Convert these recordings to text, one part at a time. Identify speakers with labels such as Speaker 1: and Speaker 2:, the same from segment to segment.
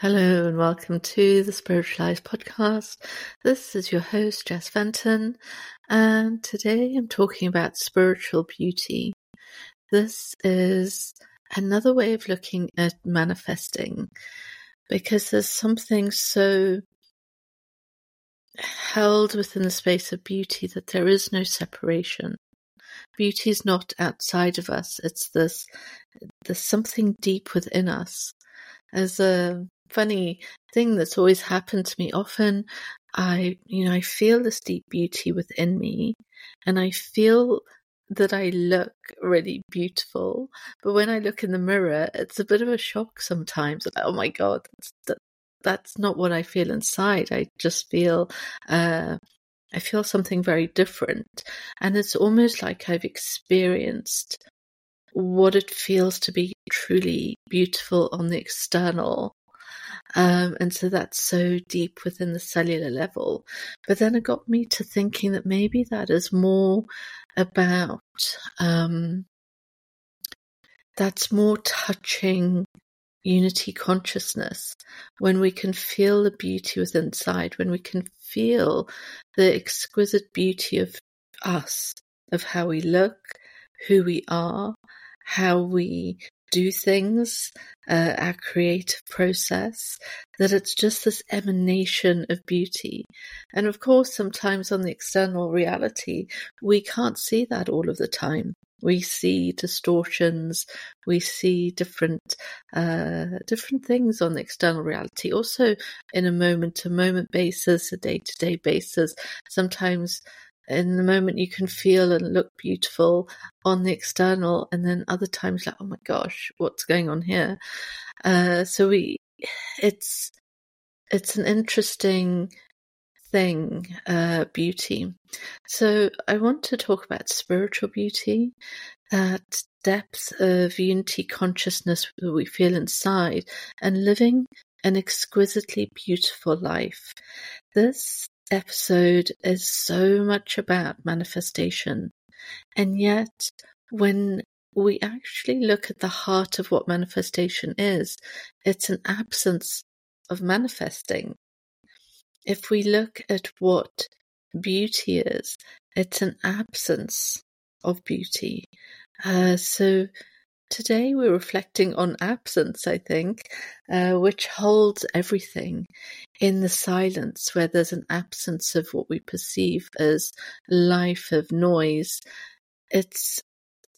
Speaker 1: Hello and welcome to the Spiritualized podcast. This is your host, Jess Fenton, and today I'm talking about spiritual beauty. This is another way of looking at manifesting because there's something so held within the space of beauty that there is no separation. Beauty is not outside of us. It's this, there's something deep within us. As a funny thing that's always happened to me. Often I, you know, I feel this deep beauty within me and I feel that I look really beautiful. But when I look in the mirror, it's a bit of a shock sometimes. Like, oh my God, that's, that's not what I feel inside. I just feel, uh, I feel something very different. And it's almost like I've experienced what it feels to be truly beautiful on the external um, and so that's so deep within the cellular level. But then it got me to thinking that maybe that is more about, um, that's more touching unity consciousness when we can feel the beauty within inside, when we can feel the exquisite beauty of us, of how we look, who we are, how we do things, uh, our creative process, that it's just this emanation of beauty. And of course, sometimes on the external reality, we can't see that all of the time. We see distortions, we see different, uh, different things on the external reality. Also, in a moment to moment basis, a day to day basis, sometimes in the moment you can feel and look beautiful on the external and then other times like oh my gosh what's going on here? Uh, so we it's it's an interesting thing uh, beauty. So i want to talk about spiritual beauty that depth of unity consciousness that we feel inside and living an exquisitely beautiful life. This episode is so much about manifestation. And yet, when we actually look at the heart of what manifestation is, it's an absence of manifesting. If we look at what beauty is, it's an absence of beauty. Uh, so Today we're reflecting on absence, I think, uh, which holds everything in the silence, where there's an absence of what we perceive as life of noise. It's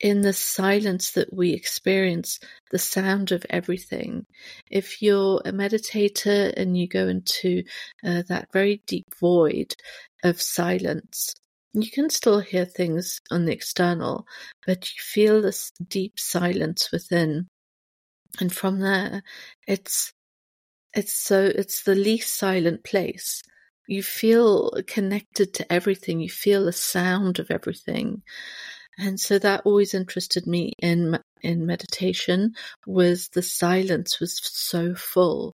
Speaker 1: in the silence that we experience the sound of everything. If you're a meditator and you go into uh, that very deep void of silence, you can still hear things on the external, but you feel this deep silence within. And from there, it's, it's so, it's the least silent place. You feel connected to everything. You feel the sound of everything. And so that always interested me in, in meditation was the silence was so full.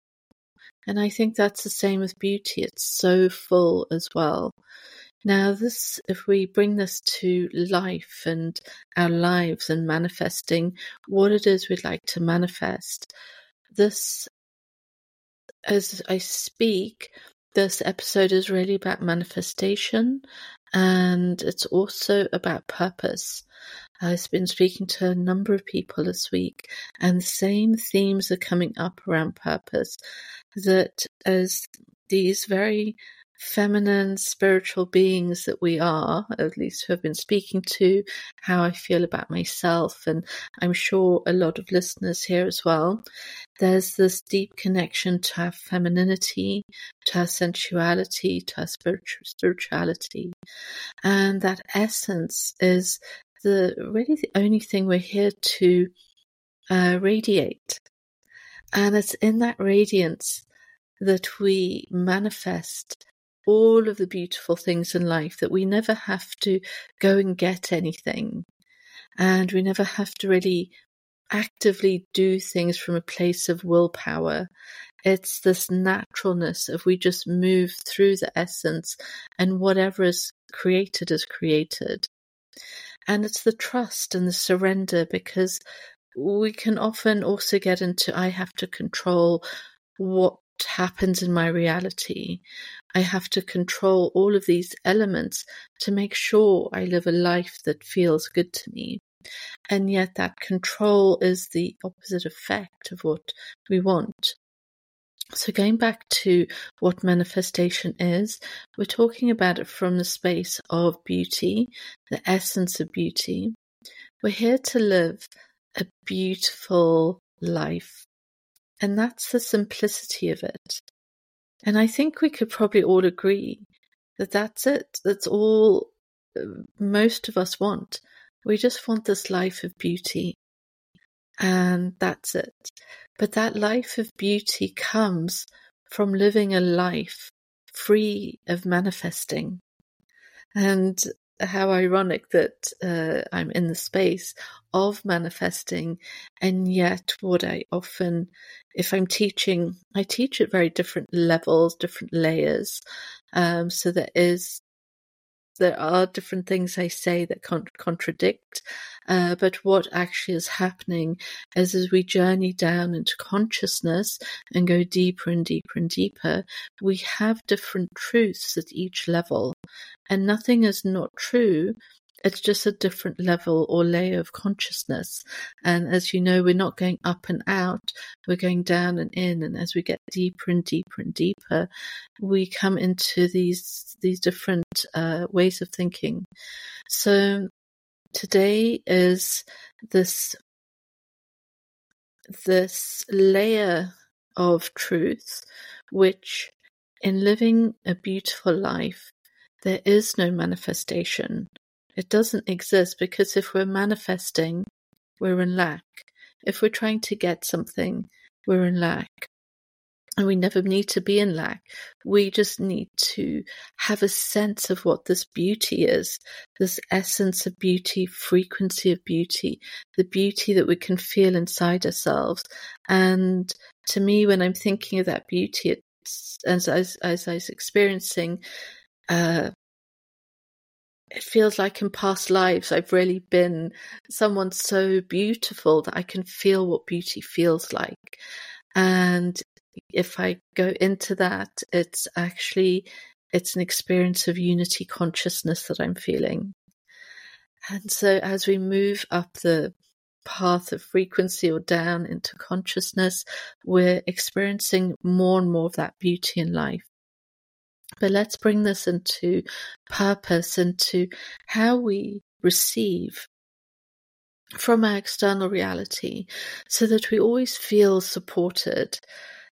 Speaker 1: And I think that's the same with beauty. It's so full as well. Now, this, if we bring this to life and our lives and manifesting what it is we'd like to manifest, this, as I speak, this episode is really about manifestation and it's also about purpose. I've been speaking to a number of people this week, and the same themes are coming up around purpose. That as these very feminine spiritual beings that we are, at least who have been speaking to, how I feel about myself, and I'm sure a lot of listeners here as well. There's this deep connection to our femininity, to our sensuality, to our spiritual spirituality, and that essence is the really the only thing we're here to uh, radiate, and it's in that radiance that we manifest all of the beautiful things in life that we never have to go and get anything. And we never have to really actively do things from a place of willpower. It's this naturalness of we just move through the essence and whatever is created is created. And it's the trust and the surrender because we can often also get into I have to control what happens in my reality. I have to control all of these elements to make sure I live a life that feels good to me. And yet, that control is the opposite effect of what we want. So, going back to what manifestation is, we're talking about it from the space of beauty, the essence of beauty. We're here to live a beautiful life. And that's the simplicity of it. And I think we could probably all agree that that's it. That's all uh, most of us want. We just want this life of beauty. And that's it. But that life of beauty comes from living a life free of manifesting. And how ironic that uh, I'm in the space of manifesting, and yet what I often, if I'm teaching, I teach at very different levels, different layers. Um, so there is there are different things I say that con- contradict, uh, but what actually is happening is as we journey down into consciousness and go deeper and deeper and deeper, we have different truths at each level, and nothing is not true it's just a different level or layer of consciousness. And as you know, we're not going up and out, we're going down and in. And as we get deeper and deeper and deeper, we come into these, these different uh, ways of thinking. So today is this, this layer of truth, which in living a beautiful life, there is no manifestation. It doesn't exist because if we're manifesting, we're in lack. If we're trying to get something, we're in lack. And we never need to be in lack. We just need to have a sense of what this beauty is, this essence of beauty, frequency of beauty, the beauty that we can feel inside ourselves. And to me, when I'm thinking of that beauty, it's, as, as, as I was experiencing uh, it feels like in past lives I've really been someone so beautiful that I can feel what beauty feels like. And if I go into that, it's actually it's an experience of unity consciousness that I'm feeling. And so as we move up the path of frequency or down into consciousness, we're experiencing more and more of that beauty in life. But let's bring this into purpose, into how we receive from our external reality so that we always feel supported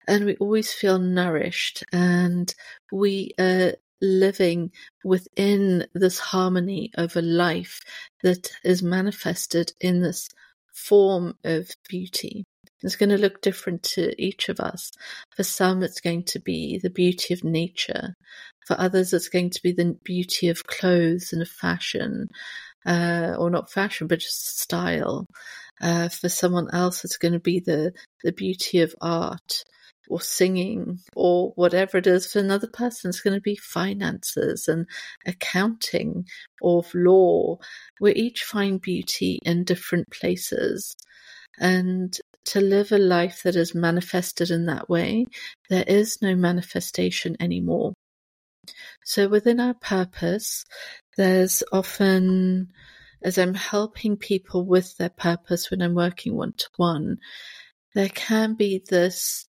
Speaker 1: and we always feel nourished and we are living within this harmony of a life that is manifested in this form of beauty. It's going to look different to each of us. For some, it's going to be the beauty of nature. For others, it's going to be the beauty of clothes and fashion, uh, or not fashion, but just style. Uh, for someone else, it's going to be the, the beauty of art or singing or whatever it is. For another person, it's going to be finances and accounting or law. We each find beauty in different places. And to live a life that is manifested in that way, there is no manifestation anymore. So within our purpose, there's often, as I'm helping people with their purpose when I'm working one to one, there can be this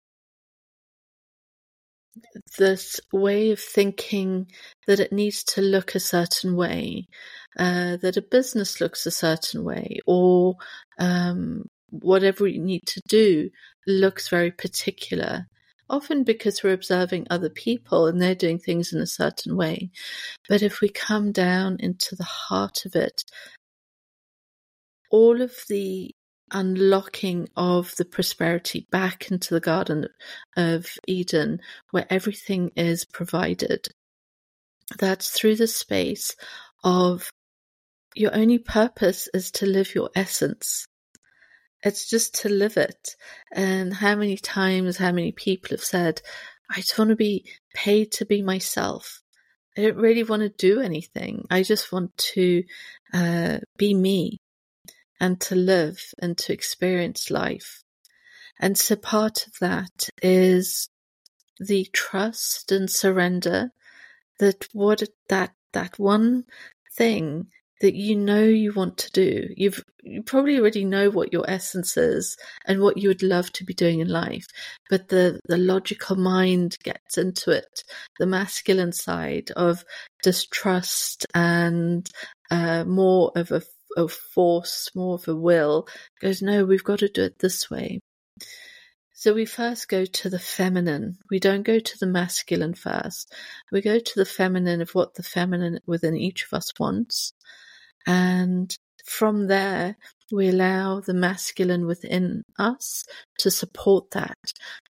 Speaker 1: this way of thinking that it needs to look a certain way, uh, that a business looks a certain way, or um, whatever we need to do looks very particular. Often because we're observing other people and they're doing things in a certain way. But if we come down into the heart of it, all of the unlocking of the prosperity back into the Garden of Eden, where everything is provided. That's through the space of your only purpose is to live your essence. It's just to live it. And how many times, how many people have said, I just want to be paid to be myself. I don't really want to do anything. I just want to uh, be me and to live and to experience life. And so part of that is the trust and surrender that what that that one thing that you know you want to do. You've you probably already know what your essence is and what you would love to be doing in life, but the the logical mind gets into it. The masculine side of distrust and uh, more of a, a force, more of a will goes, no, we've got to do it this way. So we first go to the feminine. We don't go to the masculine first. We go to the feminine of what the feminine within each of us wants. And from there, we allow the masculine within us to support that,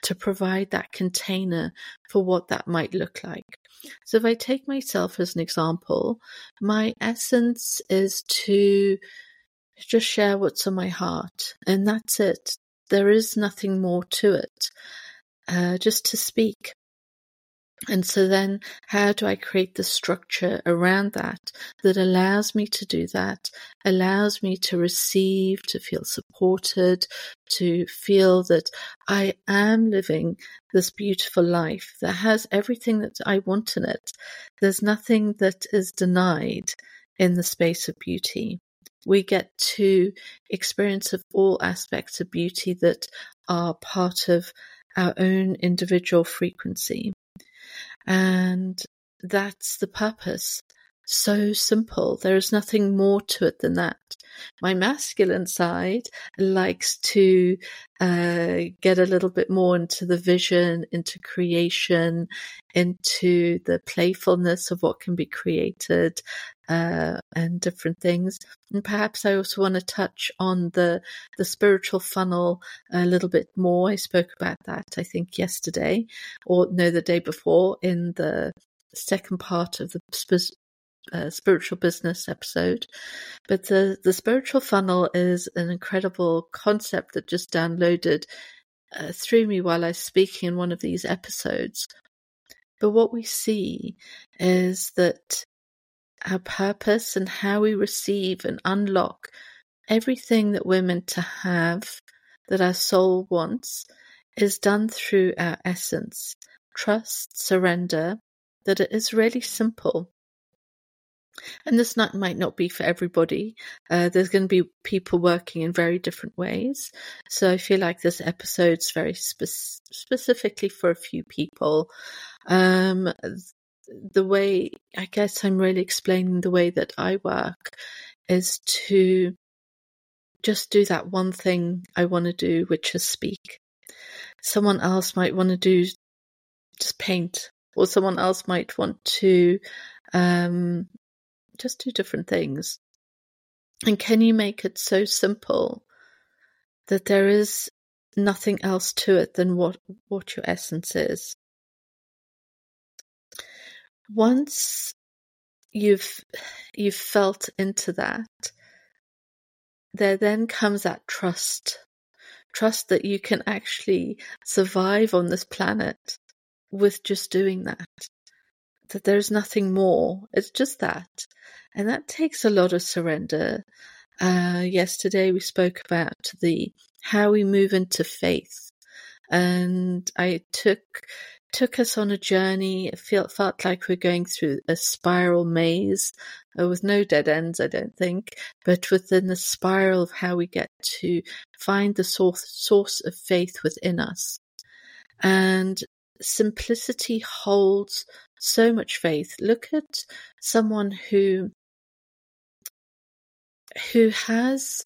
Speaker 1: to provide that container for what that might look like. So if I take myself as an example, my essence is to just share what's on my heart, and that's it. There is nothing more to it. Uh, just to speak. And so then how do I create the structure around that that allows me to do that, allows me to receive, to feel supported, to feel that I am living this beautiful life that has everything that I want in it. There's nothing that is denied in the space of beauty. We get to experience of all aspects of beauty that are part of our own individual frequency. And that's the purpose. So simple. There is nothing more to it than that. My masculine side likes to uh, get a little bit more into the vision, into creation, into the playfulness of what can be created, uh, and different things. And perhaps I also want to touch on the the spiritual funnel a little bit more. I spoke about that I think yesterday, or no, the day before in the second part of the spiritual business episode. But the the spiritual funnel is an incredible concept that just downloaded uh, through me while I was speaking in one of these episodes. But what we see is that our purpose and how we receive and unlock everything that we're meant to have that our soul wants is done through our essence, trust, surrender, that it is really simple. And this not, might not be for everybody. Uh, there's going to be people working in very different ways. So I feel like this episode's very spe- specifically for a few people. Um, the way I guess I'm really explaining the way that I work is to just do that one thing I want to do, which is speak. Someone else might want to do just paint, or someone else might want to um, just do different things. And can you make it so simple that there is nothing else to it than what, what your essence is? once you've you've felt into that there then comes that trust trust that you can actually survive on this planet with just doing that that there's nothing more it's just that and that takes a lot of surrender uh, yesterday we spoke about the how we move into faith and i took took us on a journey. It felt, felt like we're going through a spiral maze uh, with no dead ends, I don't think, but within the spiral of how we get to find the source, source of faith within us. And simplicity holds so much faith. Look at someone who who has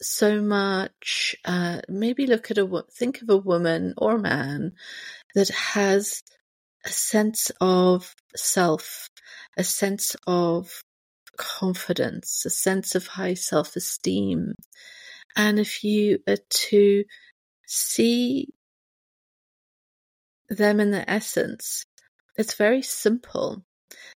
Speaker 1: so much. Uh, maybe look at a think of a woman or a man that has a sense of self, a sense of confidence, a sense of high self esteem. And if you are to see them in their essence, it's very simple.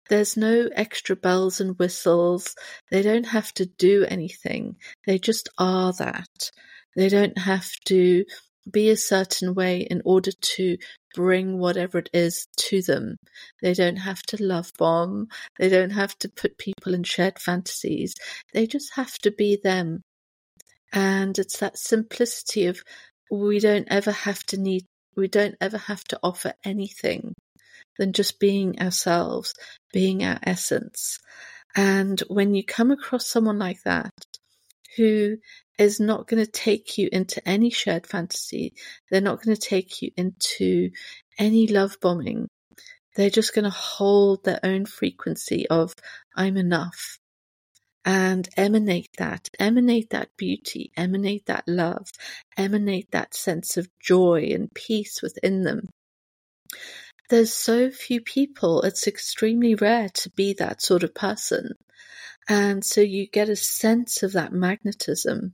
Speaker 1: There's no extra bells and whistles. They don't have to do anything. They just are that. They don't have to be a certain way in order to bring whatever it is to them. They don't have to love bomb. They don't have to put people in shared fantasies. They just have to be them. And it's that simplicity of we don't ever have to need, we don't ever have to offer anything than just being ourselves, being our essence. And when you come across someone like that, who is not going to take you into any shared fantasy, they're not going to take you into any love bombing. They're just going to hold their own frequency of I'm enough and emanate that, emanate that beauty, emanate that love, emanate that sense of joy and peace within them. There's so few people, it's extremely rare to be that sort of person. And so you get a sense of that magnetism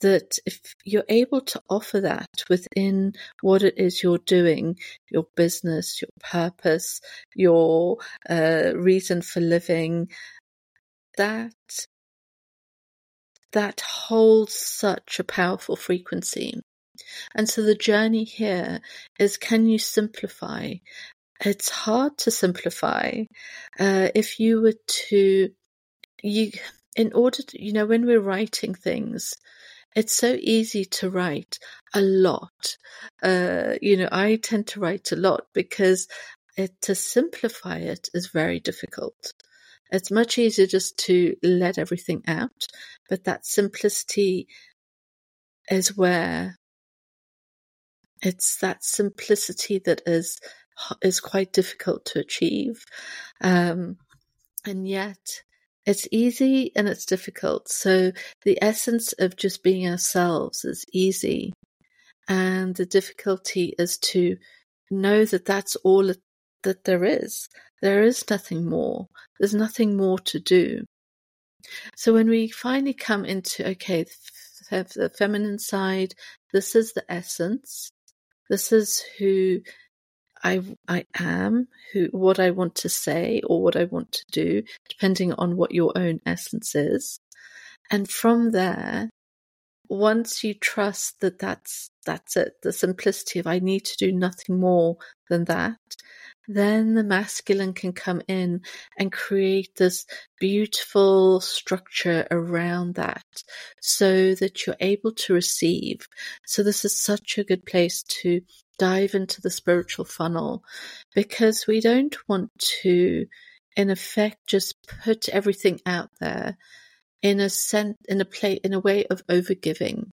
Speaker 1: that if you're able to offer that within what it is you're doing, your business, your purpose, your uh, reason for living, that that holds such a powerful frequency. And so the journey here is can you simplify? It's hard to simplify. Uh, if you were to, you, in order to, you know, when we're writing things, it's so easy to write a lot. Uh, you know, I tend to write a lot because it, to simplify it is very difficult. It's much easier just to let everything out, but that simplicity is where it's that simplicity that is is quite difficult to achieve, um, and yet it's easy and it's difficult. So the essence of just being ourselves is easy, and the difficulty is to know that that's all that there is. There is nothing more. There's nothing more to do. So when we finally come into, okay, the feminine side, this is the essence. This is who I, I am, who, what I want to say or what I want to do, depending on what your own essence is. And from there, once you trust that that's, that's it, the simplicity of I need to do nothing more than that, then the masculine can come in and create this beautiful structure around that so that you're able to receive. So this is such a good place to dive into the spiritual funnel because we don't want to, in effect, just put everything out there in a sense, in a play, in a way of overgiving.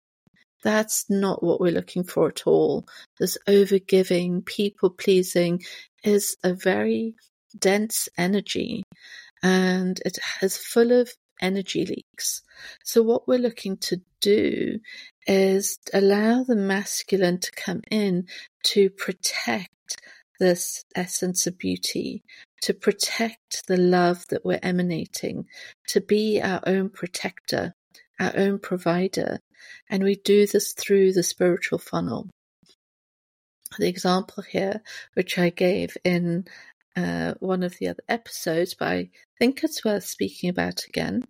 Speaker 1: That's not what we're looking for at all. This overgiving, people pleasing is a very dense energy and it is full of energy leaks. So what we're looking to do is allow the masculine to come in to protect this essence of beauty, to protect the love that we're emanating, to be our own protector, our own provider. And we do this through the spiritual funnel. The example here, which I gave in uh, one of the other episodes, but I think it's worth speaking about again.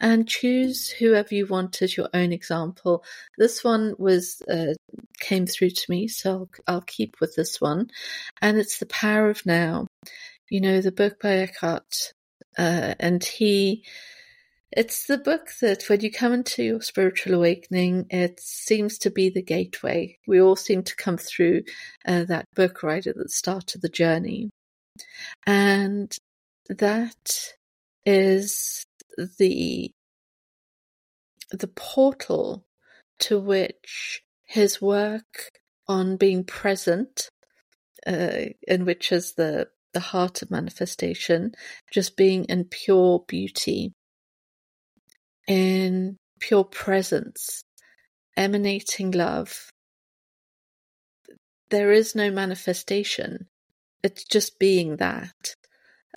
Speaker 1: And choose whoever you want as your own example. This one was uh, came through to me, so I'll, I'll keep with this one. And it's the power of now. You know the book by Eckhart, uh, and he it's the book that when you come into your spiritual awakening, it seems to be the gateway. We all seem to come through uh, that book right at the start of the journey. And that is the the portal to which his work on being present, uh, in which is the the heart of manifestation, just being in pure beauty, in pure presence, emanating love. There is no manifestation. It's just being that.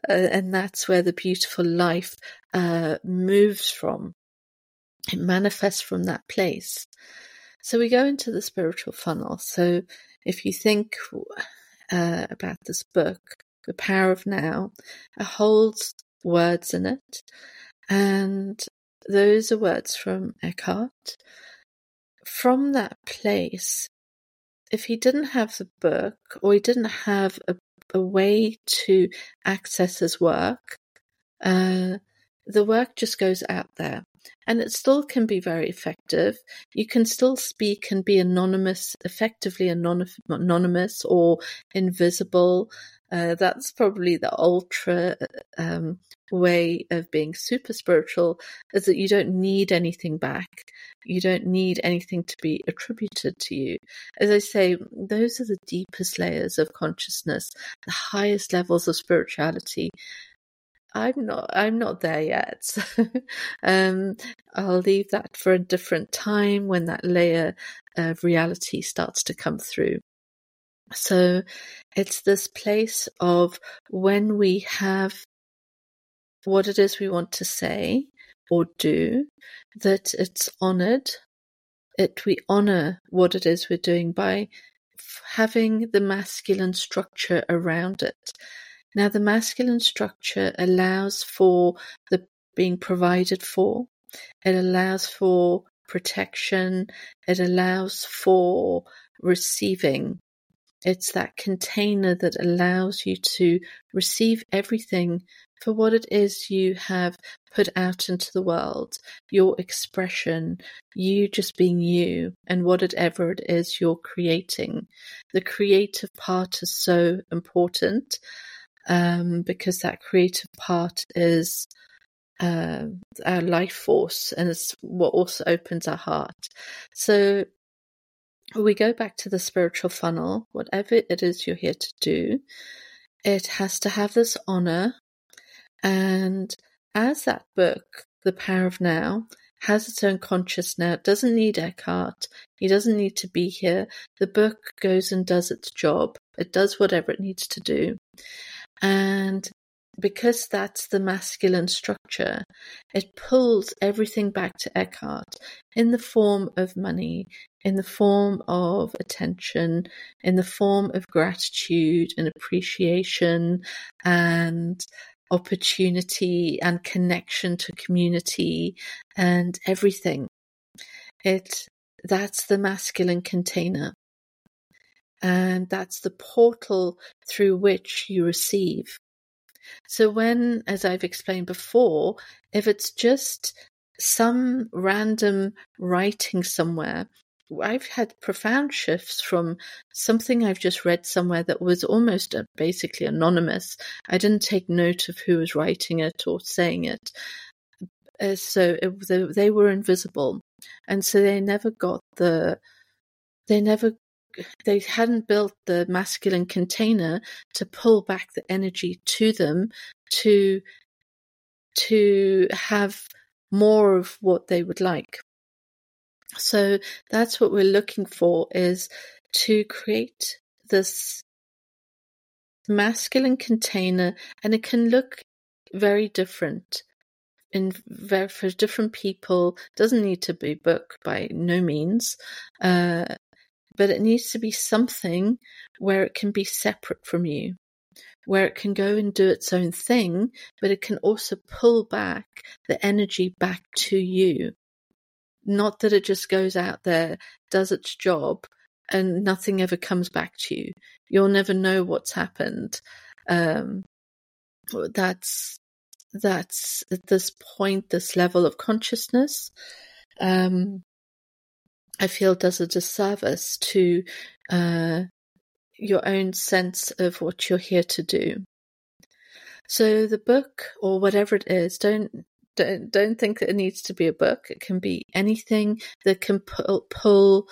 Speaker 1: Uh, and that's where the beautiful life uh, moves from. It manifests from that place. So we go into the spiritual funnel. So if you think uh, about this book, The Power of Now, it holds words in it. And those are words from Eckhart. From that place, if he didn't have the book or he didn't have a, a way to access his work, uh, the work just goes out there. and it still can be very effective. You can still speak and be anonymous, effectively anonymous or invisible. Uh, that's probably the ultra um, way of being super spiritual is that you don't need anything back. You don't need anything to be attributed to you. As I say, those are the deepest layers of consciousness, the highest levels of spirituality. I'm not. I'm not there yet. um, I'll leave that for a different time when that layer of reality starts to come through. So, it's this place of when we have what it is we want to say or do, that it's honored. It we honor what it is we're doing by having the masculine structure around it. Now, the masculine structure allows for the being provided for. It allows for protection. It allows for receiving. It's that container that allows you to receive everything for what it is you have put out into the world, your expression, you just being you, and whatever it is you're creating. The creative part is so important um, because that creative part is uh, our life force and it's what also opens our heart. So we go back to the spiritual funnel, whatever it is you're here to do, it has to have this honor. And as that book, The Power of Now, has its own conscious now, it doesn't need Eckhart, he doesn't need to be here. The book goes and does its job, it does whatever it needs to do. And because that's the masculine structure, it pulls everything back to Eckhart in the form of money, in the form of attention, in the form of gratitude and appreciation and opportunity and connection to community and everything. It that's the masculine container. And that's the portal through which you receive. So, when, as I've explained before, if it's just some random writing somewhere, I've had profound shifts from something I've just read somewhere that was almost basically anonymous. I didn't take note of who was writing it or saying it. Uh, so it, they, they were invisible. And so they never got the, they never they hadn't built the masculine container to pull back the energy to them to to have more of what they would like so that's what we're looking for is to create this masculine container and it can look very different in very, for different people doesn't need to be book by no means uh, but it needs to be something where it can be separate from you, where it can go and do its own thing, but it can also pull back the energy back to you. Not that it just goes out there, does its job, and nothing ever comes back to you. You'll never know what's happened. Um, that's that's at this point, this level of consciousness. Um, I feel does a disservice to uh, your own sense of what you're here to do. So the book or whatever it is, don't don't don't think that it needs to be a book. It can be anything that can pull, pull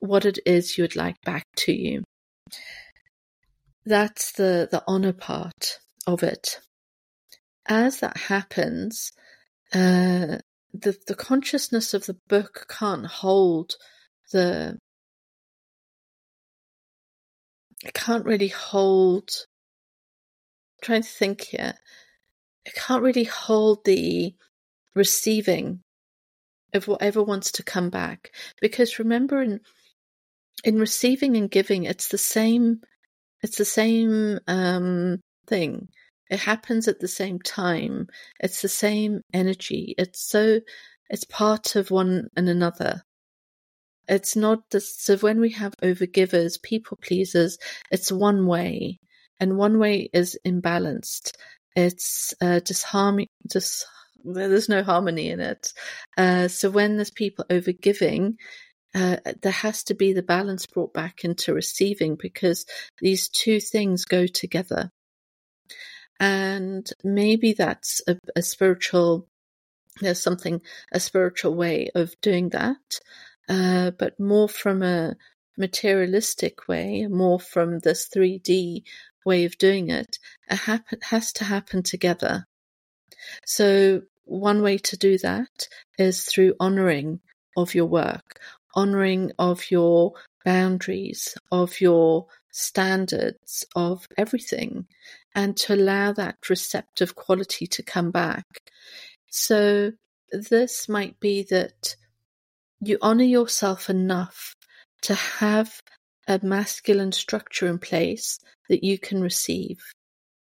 Speaker 1: what it is you would like back to you. That's the the honor part of it. As that happens, uh, the the consciousness of the book can't hold the it can't really hold I'm trying to think here it can't really hold the receiving of whatever wants to come back because remember in in receiving and giving it's the same it's the same um thing it happens at the same time. It's the same energy. It's so, it's part of one and another. It's not just, so when we have overgivers, people pleasers, it's one way and one way is imbalanced. It's uh, disharmony, dis, there's no harmony in it. Uh, so when there's people over giving, uh, there has to be the balance brought back into receiving because these two things go together. And maybe that's a, a spiritual, there's something, a spiritual way of doing that, uh, but more from a materialistic way, more from this 3D way of doing it, it happen, has to happen together. So one way to do that is through honoring of your work, honoring of your boundaries, of your standards, of everything, and to allow that receptive quality to come back. So this might be that you honor yourself enough to have a masculine structure in place that you can receive.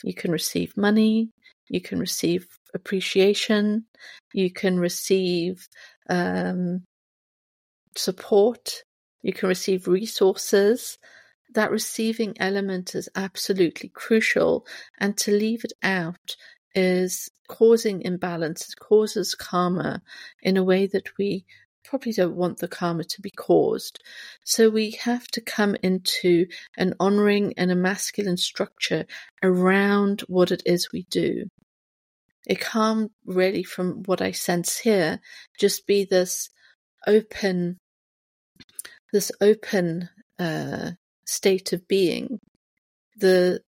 Speaker 1: You can receive money, you can receive appreciation, you can receive um, support, you can receive resources. That receiving element is absolutely crucial, and to leave it out is causing imbalance, it causes karma in a way that we probably don't want the karma to be caused. So we have to come into an honoring and a masculine structure around what it is we do. It can't really, from what I sense here, just be this open, this open uh, state of being. The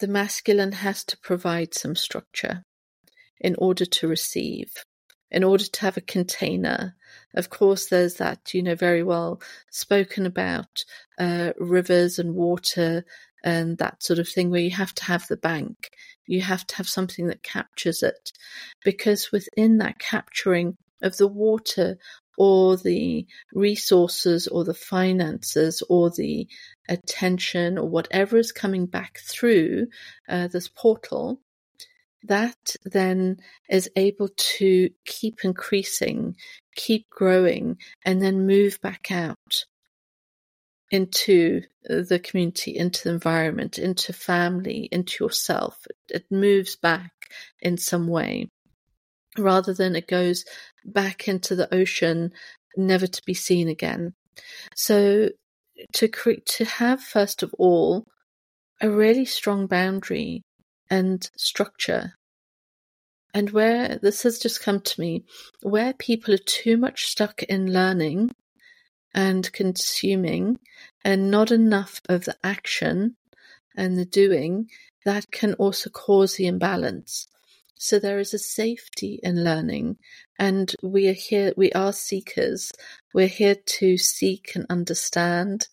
Speaker 1: the masculine has to provide some structure in order to receive in order to have a container. Of course, there's that, you know, very well spoken about uh, rivers and water and that sort of thing where you have to have the bank. You have to have something that captures it because within that capturing of the water or the resources or the finances or the attention or whatever is coming back through uh, this portal, that then is able to keep increasing, keep growing, and then move back out into the community, into the environment, into family, into yourself. It moves back in some way rather than it goes back into the ocean, never to be seen again. So to create, to have first of all a really strong boundary and structure. And where this has just come to me, where people are too much stuck in learning and consuming and not enough of the action and the doing, that can also cause the imbalance. So there is a safety in learning, and we are here, we are seekers. We're here to seek and understand,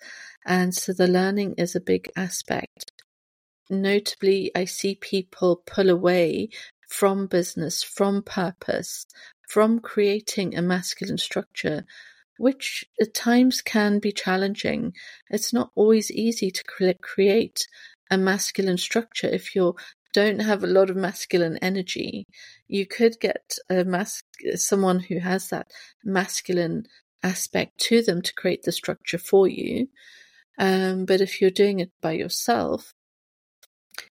Speaker 1: and so the learning is a big aspect. Notably, I see people pull away from business, from purpose, from creating a masculine structure, which at times can be challenging. It's not always easy to create a masculine structure if you don't have a lot of masculine energy. You could get a mas- someone who has that masculine aspect to them to create the structure for you. Um, but if you're doing it by yourself,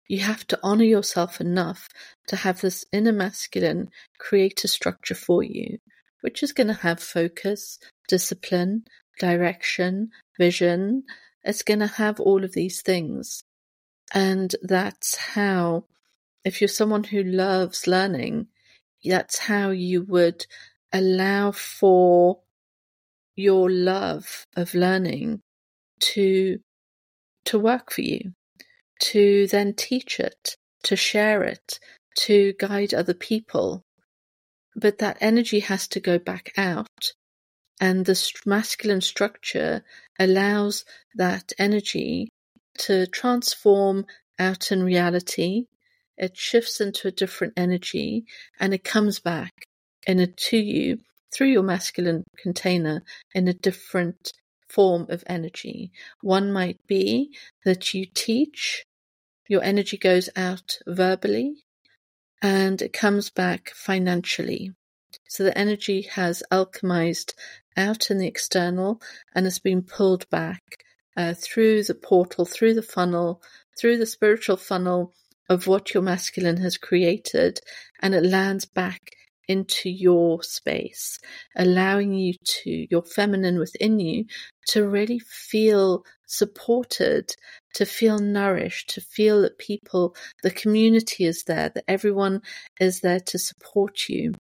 Speaker 1: you have to honor yourself enough to have this inner masculine create a structure for you, which is going to have focus, discipline, direction, vision. It's going to have all of these things. And that's how, if you're someone who loves learning, that's how you would allow for your love of learning to to work for you to then teach it, to share it, to guide other people. But that energy has to go back out. And the masculine structure allows that energy to transform out in reality. It shifts into a different energy and it comes back in a, to you through your masculine container in a different form of energy. One might be that you teach your energy goes out verbally and it comes back financially. So the energy has alchemized out in the external and has been pulled back uh, through the portal, through the funnel, through the spiritual funnel, of what your masculine has created and it lands back into your space, allowing you to, your feminine within you, to really feel supported, to feel nourished, to feel that people, the community is there, that everyone is there to support you.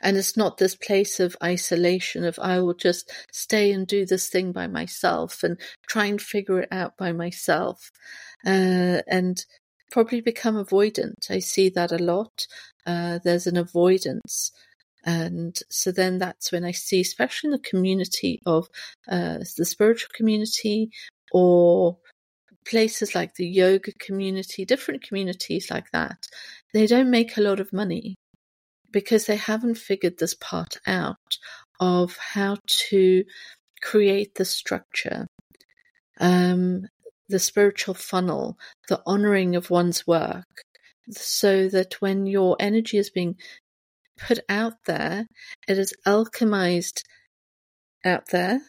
Speaker 1: And it's not this place of isolation of I will just stay and do this thing by myself and try and figure it out by myself. Uh, and probably become avoidant. I see that a lot. Uh, there's an avoidance. And so then that's when I see, especially in the community of uh, the spiritual community or places like the yoga community, different communities like that, they don't make a lot of money because they haven't figured this part out of how to create the structure. Um, the spiritual funnel, the honoring of one's work, so that when your energy is being put out there, it is alchemized out there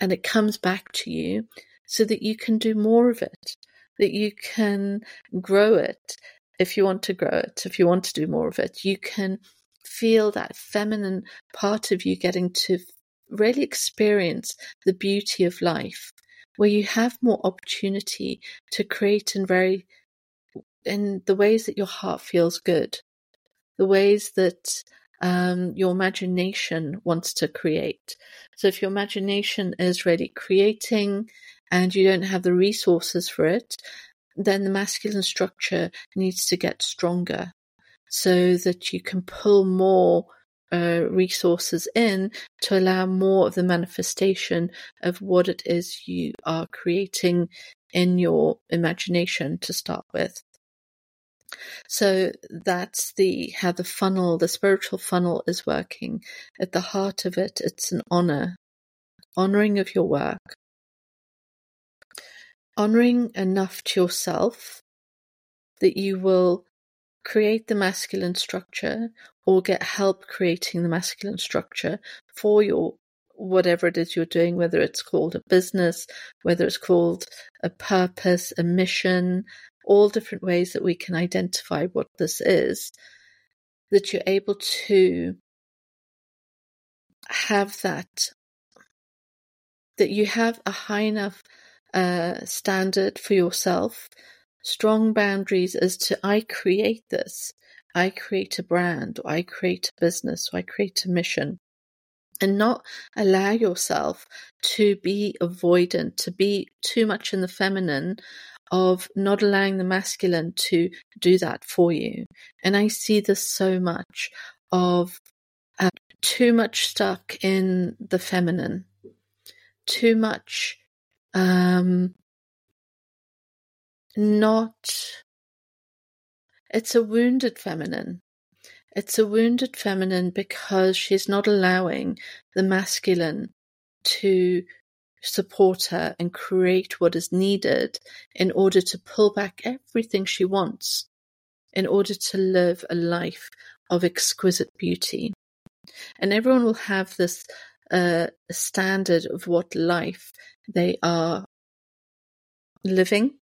Speaker 1: and it comes back to you so that you can do more of it, that you can grow it if you want to grow it, if you want to do more of it. You can feel that feminine part of you getting to really experience the beauty of life where you have more opportunity to create in very in the ways that your heart feels good, the ways that um, your imagination wants to create. So if your imagination is really creating and you don't have the resources for it, then the masculine structure needs to get stronger so that you can pull more uh, resources in to allow more of the manifestation of what it is you are creating in your imagination to start with. So that's the how the funnel, the spiritual funnel is working. At the heart of it, it's an honor, honoring of your work, honoring enough to yourself that you will create the masculine structure or get help creating the masculine structure for your whatever it is you're doing, whether it's called a business, whether it's called a purpose, a mission, all different ways that we can identify what this is, that you're able to have that, that you have a high enough uh, standard for yourself strong boundaries as to I create this, I create a brand, or I create a business, or I create a mission. And not allow yourself to be avoidant, to be too much in the feminine, of not allowing the masculine to do that for you. And I see this so much of uh, too much stuck in the feminine, too much um, not it's a wounded feminine. It's a wounded feminine because she's not allowing the masculine to support her and create what is needed in order to pull back everything she wants in order to live a life of exquisite beauty. And everyone will have this uh, standard of what life they are living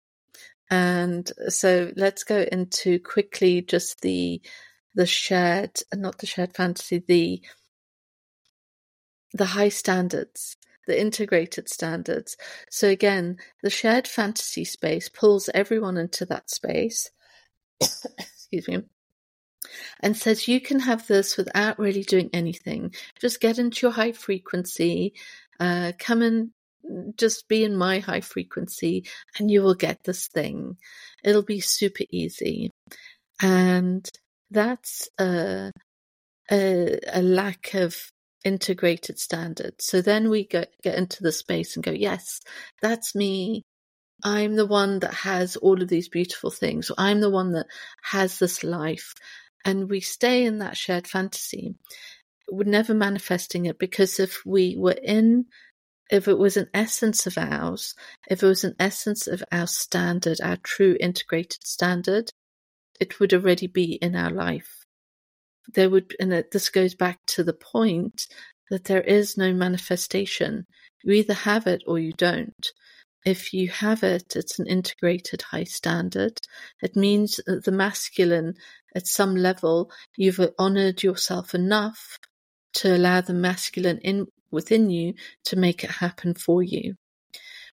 Speaker 1: and so let's go into quickly just the the shared not the shared fantasy the the high standards the integrated standards so again the shared fantasy space pulls everyone into that space excuse me and says you can have this without really doing anything just get into your high frequency uh, come and just be in my high frequency and you will get this thing. It'll be super easy. And that's a, a, a lack of integrated standards. So then we get, get into the space and go, yes, that's me. I'm the one that has all of these beautiful things. I'm the one that has this life. And we stay in that shared fantasy. We're never manifesting it because if we were in if it was an essence of ours, if it was an essence of our standard, our true integrated standard, it would already be in our life. There would, and this goes back to the point that there is no manifestation. You either have it or you don't. if you have it, it's an integrated high standard. It means that the masculine, at some level, you've honored yourself enough to allow the masculine in within you to make it happen for you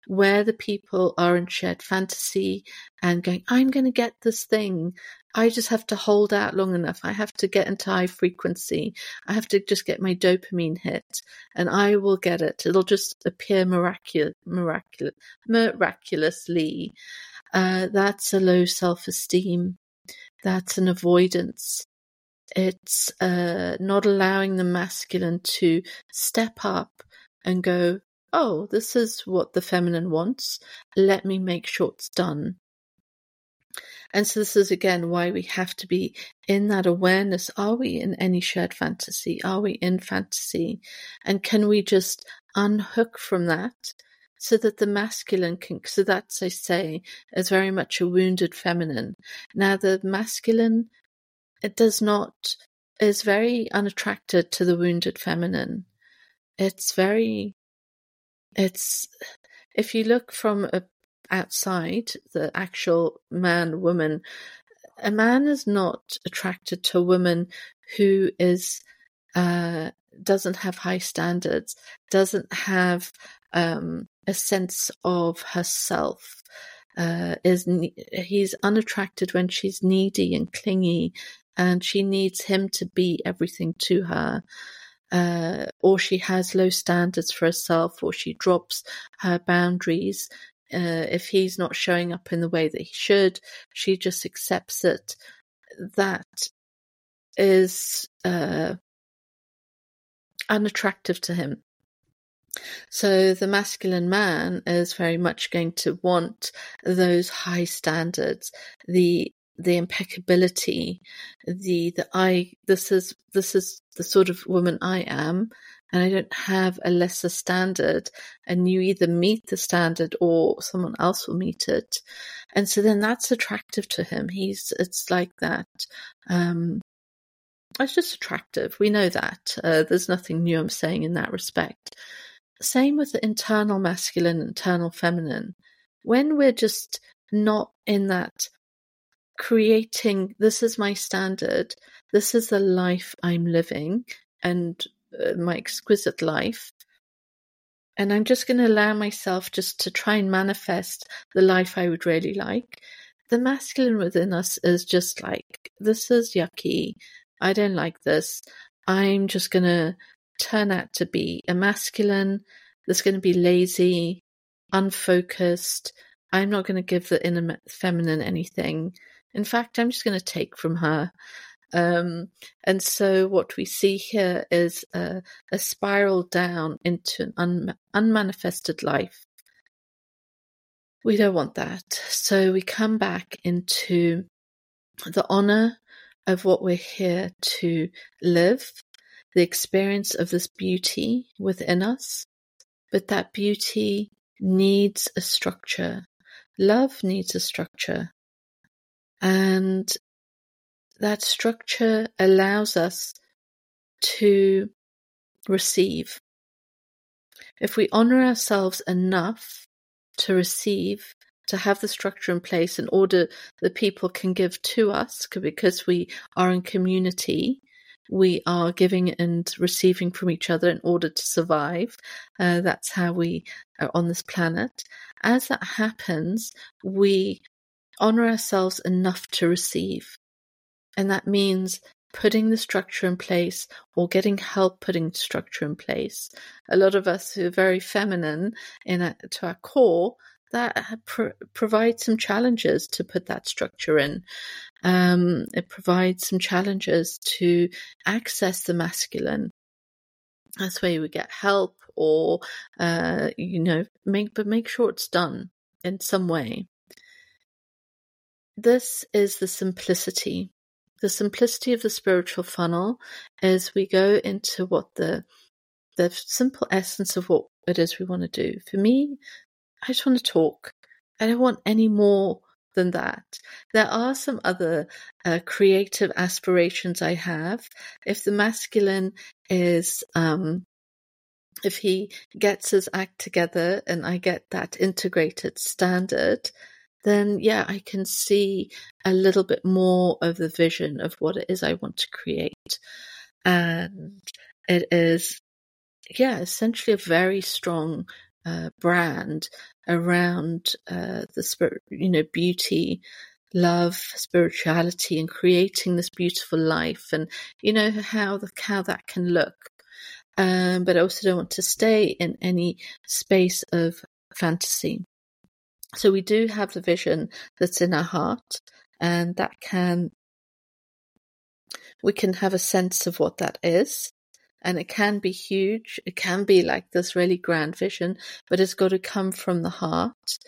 Speaker 1: where the people are in shared fantasy and going, I'm going to get this thing. I just have to hold out long enough. I have to get into high frequency. I have to just get my dopamine hit and I will get it. It'll just appear miraculous, miraculous, miraculously. Uh, that's a low self esteem. That's an avoidance. It's uh, not allowing the masculine to step up and go, oh, this is what the feminine wants. Let me make sure it's done. And so this is again why we have to be in that awareness. Are we in any shared fantasy? Are we in fantasy? And can we just unhook from that so that the masculine can, so that's, I say, is very much a wounded feminine. Now the masculine, it does not, is very unattracted to the wounded feminine. It's very it's if you look from a, outside the actual man woman a man is not attracted to a woman who is uh, doesn't have high standards doesn't have um, a sense of herself uh, is he's unattracted when she's needy and clingy and she needs him to be everything to her uh, or she has low standards for herself, or she drops her boundaries. Uh, if he's not showing up in the way that he should, she just accepts it. That is uh, unattractive to him. So the masculine man is very much going to want those high standards, the the impeccability, the the I this is this is the sort of woman I am, and I don't have a lesser standard, and you either meet the standard or someone else will meet it, and so then that's attractive to him. He's it's like that. Um, it's just attractive. We know that. Uh, there's nothing new I'm saying in that respect. Same with the internal masculine, internal feminine. When we're just not in that creating this is my standard, this is the life I'm living, and uh, my exquisite life. And I'm just going to allow myself just to try and manifest the life I would really like. The masculine within us is just like, this is yucky. I don't like this. I'm just going to turn out to be a masculine that's going to be lazy, unfocused. I'm not going to give the inner feminine anything. In fact, I'm just going to take from her. Um, and so what we see here is a, a spiral down into an un, unmanifested life. We don't want that. So we come back into the honor of what we're here to live, the experience of this beauty within us. But that beauty needs a structure. Love needs a structure. And that structure allows us to receive. If we honor ourselves enough to receive, to have the structure in place in order that people can give to us, because we are in community, we are giving and receiving from each other in order to survive. Uh, that's how we are on this planet. As that happens, we honor ourselves enough to receive. And that means putting the structure in place or getting help putting structure in place. A lot of us who are very feminine in a, to our core, that provides some challenges to put that structure in. Um, it provides some challenges to access the masculine. That's where we get help or, uh, you know, make, but make sure it's done in some way. This is the simplicity. The simplicity of the spiritual funnel is we go into what the the simple essence of what it is we want to do. For me, I just want to talk. I don't want any more than that. There are some other uh, creative aspirations I have. If the masculine is um, if he gets his act together and I get that integrated standard, then yeah, I can see a little bit more of the vision of what it is I want to create. And it is, yeah, essentially a very strong uh, brand around uh, the spirit, you know, beauty, love, spirituality, and creating this beautiful life, and you know how the how that can look. Um, but I also don't want to stay in any space of fantasy. So we do have the vision that's in our heart, and that can we can have a sense of what that is. And it can be huge. It can be like this really grand vision, but it's got to come from the heart.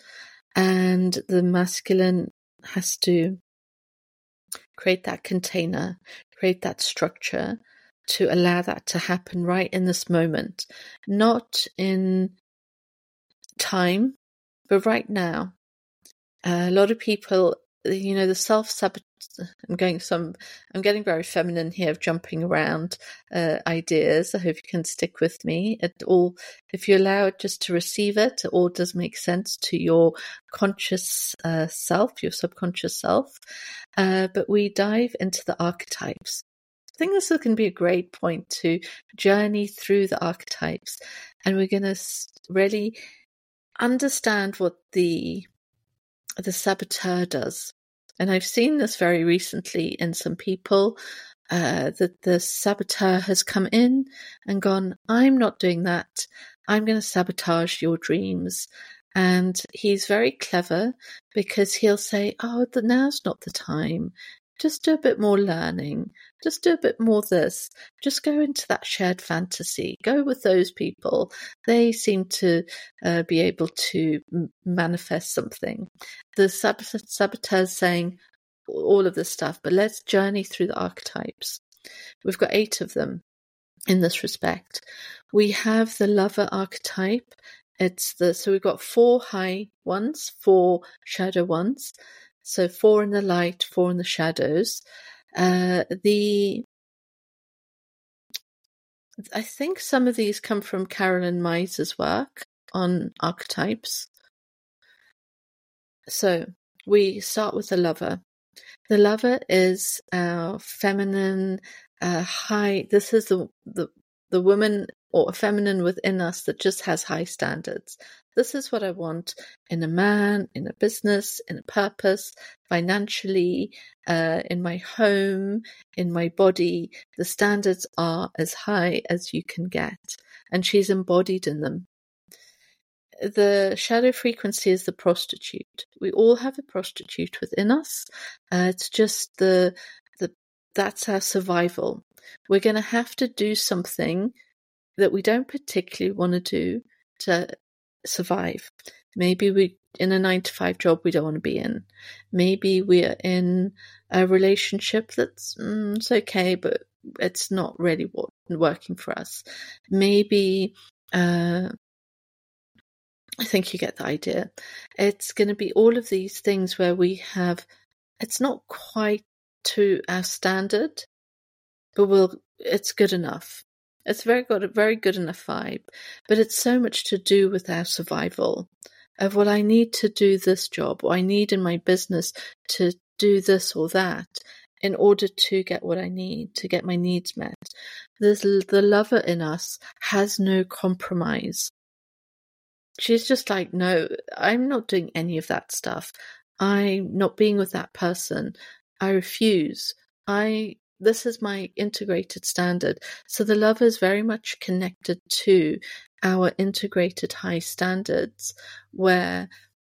Speaker 1: And the masculine has to create that container, create that structure to allow that to happen right in this moment, not in time, but right now. Uh, a lot of people, you know, the self sabotage. I'm going some. I'm getting very feminine here of jumping around uh, ideas. I hope you can stick with me. It all, if you allow it just to receive it, it all does make sense to your conscious uh, self, your subconscious self. Uh, but we dive into the archetypes. I think this can be a great point to journey through the archetypes, and we're going to really understand what the the saboteur does. And I've seen this very recently in some people uh, that the saboteur has come in and gone, I'm not doing that. I'm going to sabotage your dreams. And he's very clever because he'll say, Oh, the, now's not the time just do a bit more learning, just do a bit more this, just go into that shared fantasy, go with those people. They seem to uh, be able to m- manifest something. The sab- saboteurs saying all of this stuff, but let's journey through the archetypes. We've got eight of them in this respect. We have the lover archetype. It's the so we've got four high ones, four shadow ones. So four in the light, four in the shadows. Uh, the I think some of these come from Carolyn Myss's work on archetypes. So we start with the lover. The lover is our feminine, uh, high. This is the the the woman or feminine within us that just has high standards. This is what I want in a man, in a business, in a purpose, financially, uh, in my home, in my body. The standards are as high as you can get, and she's embodied in them. The shadow frequency is the prostitute. We all have a prostitute within us. Uh, it's just the the that's our survival. We're going to have to do something that we don't particularly want to do to survive. Maybe we in a nine to five job we don't want to be in. Maybe we're in a relationship that's mm, it's okay, but it's not really what, working for us. Maybe uh, I think you get the idea. It's going to be all of these things where we have. It's not quite to our standard, but we'll. It's good enough. It's very got a very good enough vibe, but it's so much to do with our survival. Of well, I need to do this job, or I need in my business to do this or that in order to get what I need, to get my needs met. There's the lover in us has no compromise. She's just like, no, I'm not doing any of that stuff. I'm not being with that person. I refuse. I this is my integrated standard. So the love is very much connected to our integrated high standards, where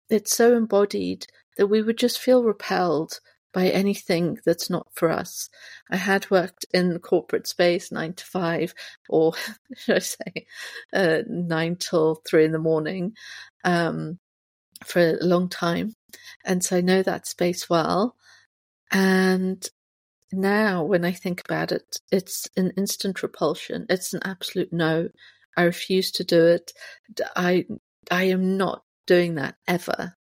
Speaker 1: it's so embodied that we would just feel repelled by anything that's not for us. I had worked in the corporate space nine to five, or should I say, uh, nine till three in the morning, um, for a long time. And so I know that space well. And now when I think about it, it's an instant repulsion. It's an absolute no. I refuse to do it. I I am not doing that ever.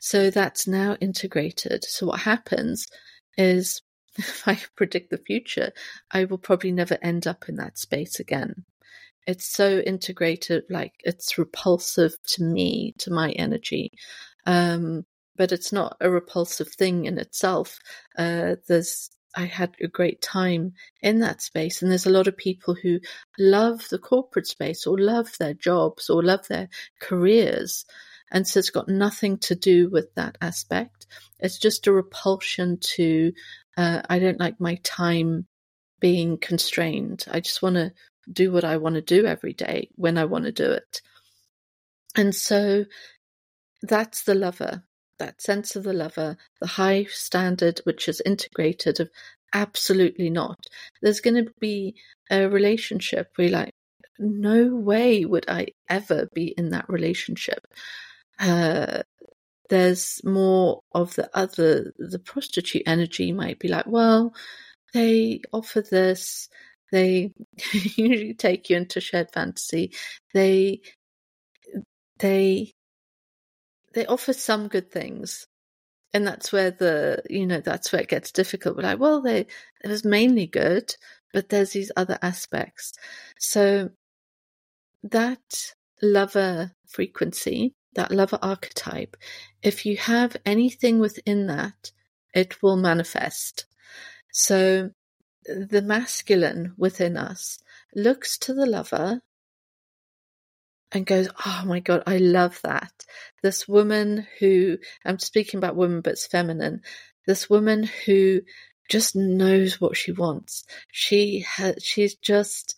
Speaker 1: So that's now integrated. So what happens is if I predict the future, I will probably never end up in that space again it's so integrated, like it's repulsive to me, to my energy. Um, but it's not a repulsive thing in itself. Uh, there's, I had a great time in that space. And there's a lot of people who love the corporate space or love their jobs or love their careers. And so it's got nothing to do with that aspect. It's just a repulsion to, uh, I don't like my time being constrained. I just want to do what I want to do every day when I want to do it. And so that's the lover, that sense of the lover, the high standard which is integrated of absolutely not. There's going to be a relationship where like, no way would I ever be in that relationship. Uh, there's more of the other, the prostitute energy might be like, well, they offer this, they usually take you into shared fantasy. They they they offer some good things. And that's where the you know, that's where it gets difficult. We're like, well, they it was mainly good, but there's these other aspects. So that lover frequency, that lover archetype, if you have anything within that, it will manifest. So the masculine within us looks to the lover and goes, Oh my God, I love that. This woman who, I'm speaking about women, but it's feminine. This woman who just knows what she wants. She has, she's just,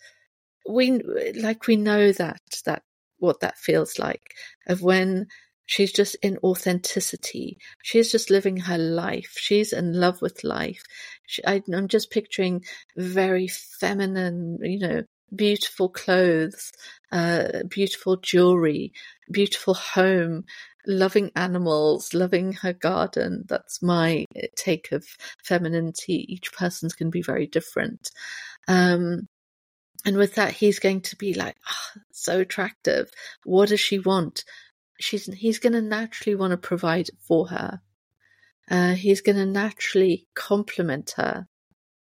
Speaker 1: we, like we know that, that, what that feels like of when She's just in authenticity. She's just living her life. She's in love with life. She, I, I'm just picturing very feminine, you know, beautiful clothes, uh, beautiful jewelry, beautiful home, loving animals, loving her garden. That's my take of femininity. Each person's going to be very different. Um, and with that, he's going to be like, oh, so attractive. What does she want? she's he's going to naturally want to provide for her. Uh, he's going to naturally compliment her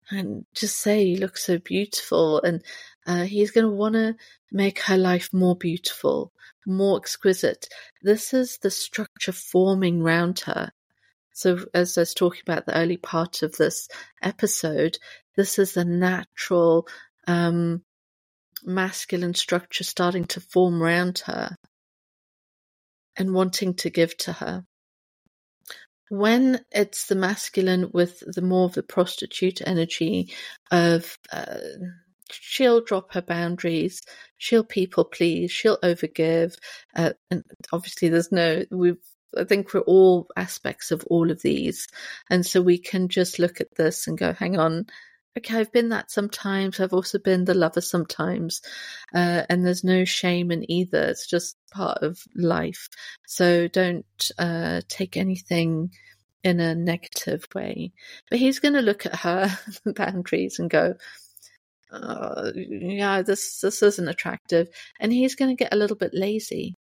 Speaker 1: and just say, "You look so beautiful," and uh, he's going to want to make her life more beautiful, more exquisite. This is the structure forming round her. So, as I was talking about the early part of this episode, this is the natural um, masculine structure starting to form round her and wanting to give to her. When it's the masculine with the more of the prostitute energy of uh, she'll drop her boundaries, she'll people please, she'll overgive, uh, and obviously there's no we've I think we're all aspects of all of these, and so we can just look at this and go, hang on, okay, I've been that sometimes. I've also been the lover sometimes. Uh, and there's no shame in either. It's just part of life. So don't uh, take anything in a negative way. But he's going to look at her boundaries and go, uh, yeah, this, this isn't attractive. And he's going to get a little bit lazy.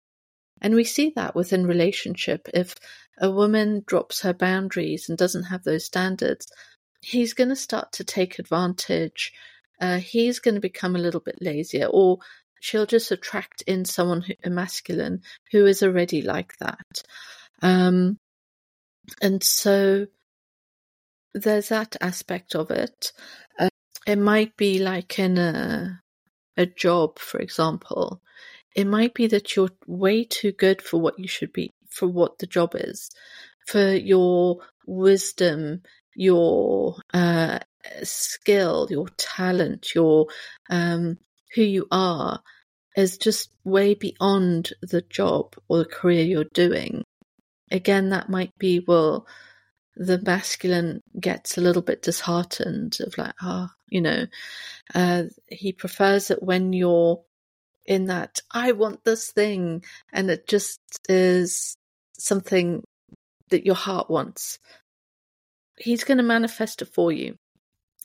Speaker 1: And we see that within relationship. If a woman drops her boundaries and doesn't have those standards, he's going to start to take advantage. Uh, he's going to become a little bit lazier, or she'll just attract in someone who, a masculine who is already like that. Um, and so there's that aspect of it. It might be like in a a job, for example. It might be that you're way too good for what you should be, for what the job is, for your wisdom your uh, skill, your talent, your um, who you are is just way beyond the job or the career you're doing. Again, that might be well, the masculine gets a little bit disheartened of like, ah, oh, you know, uh, he prefers it when you're in that I want this thing, and it just is something that your heart wants he's going to manifest it for you.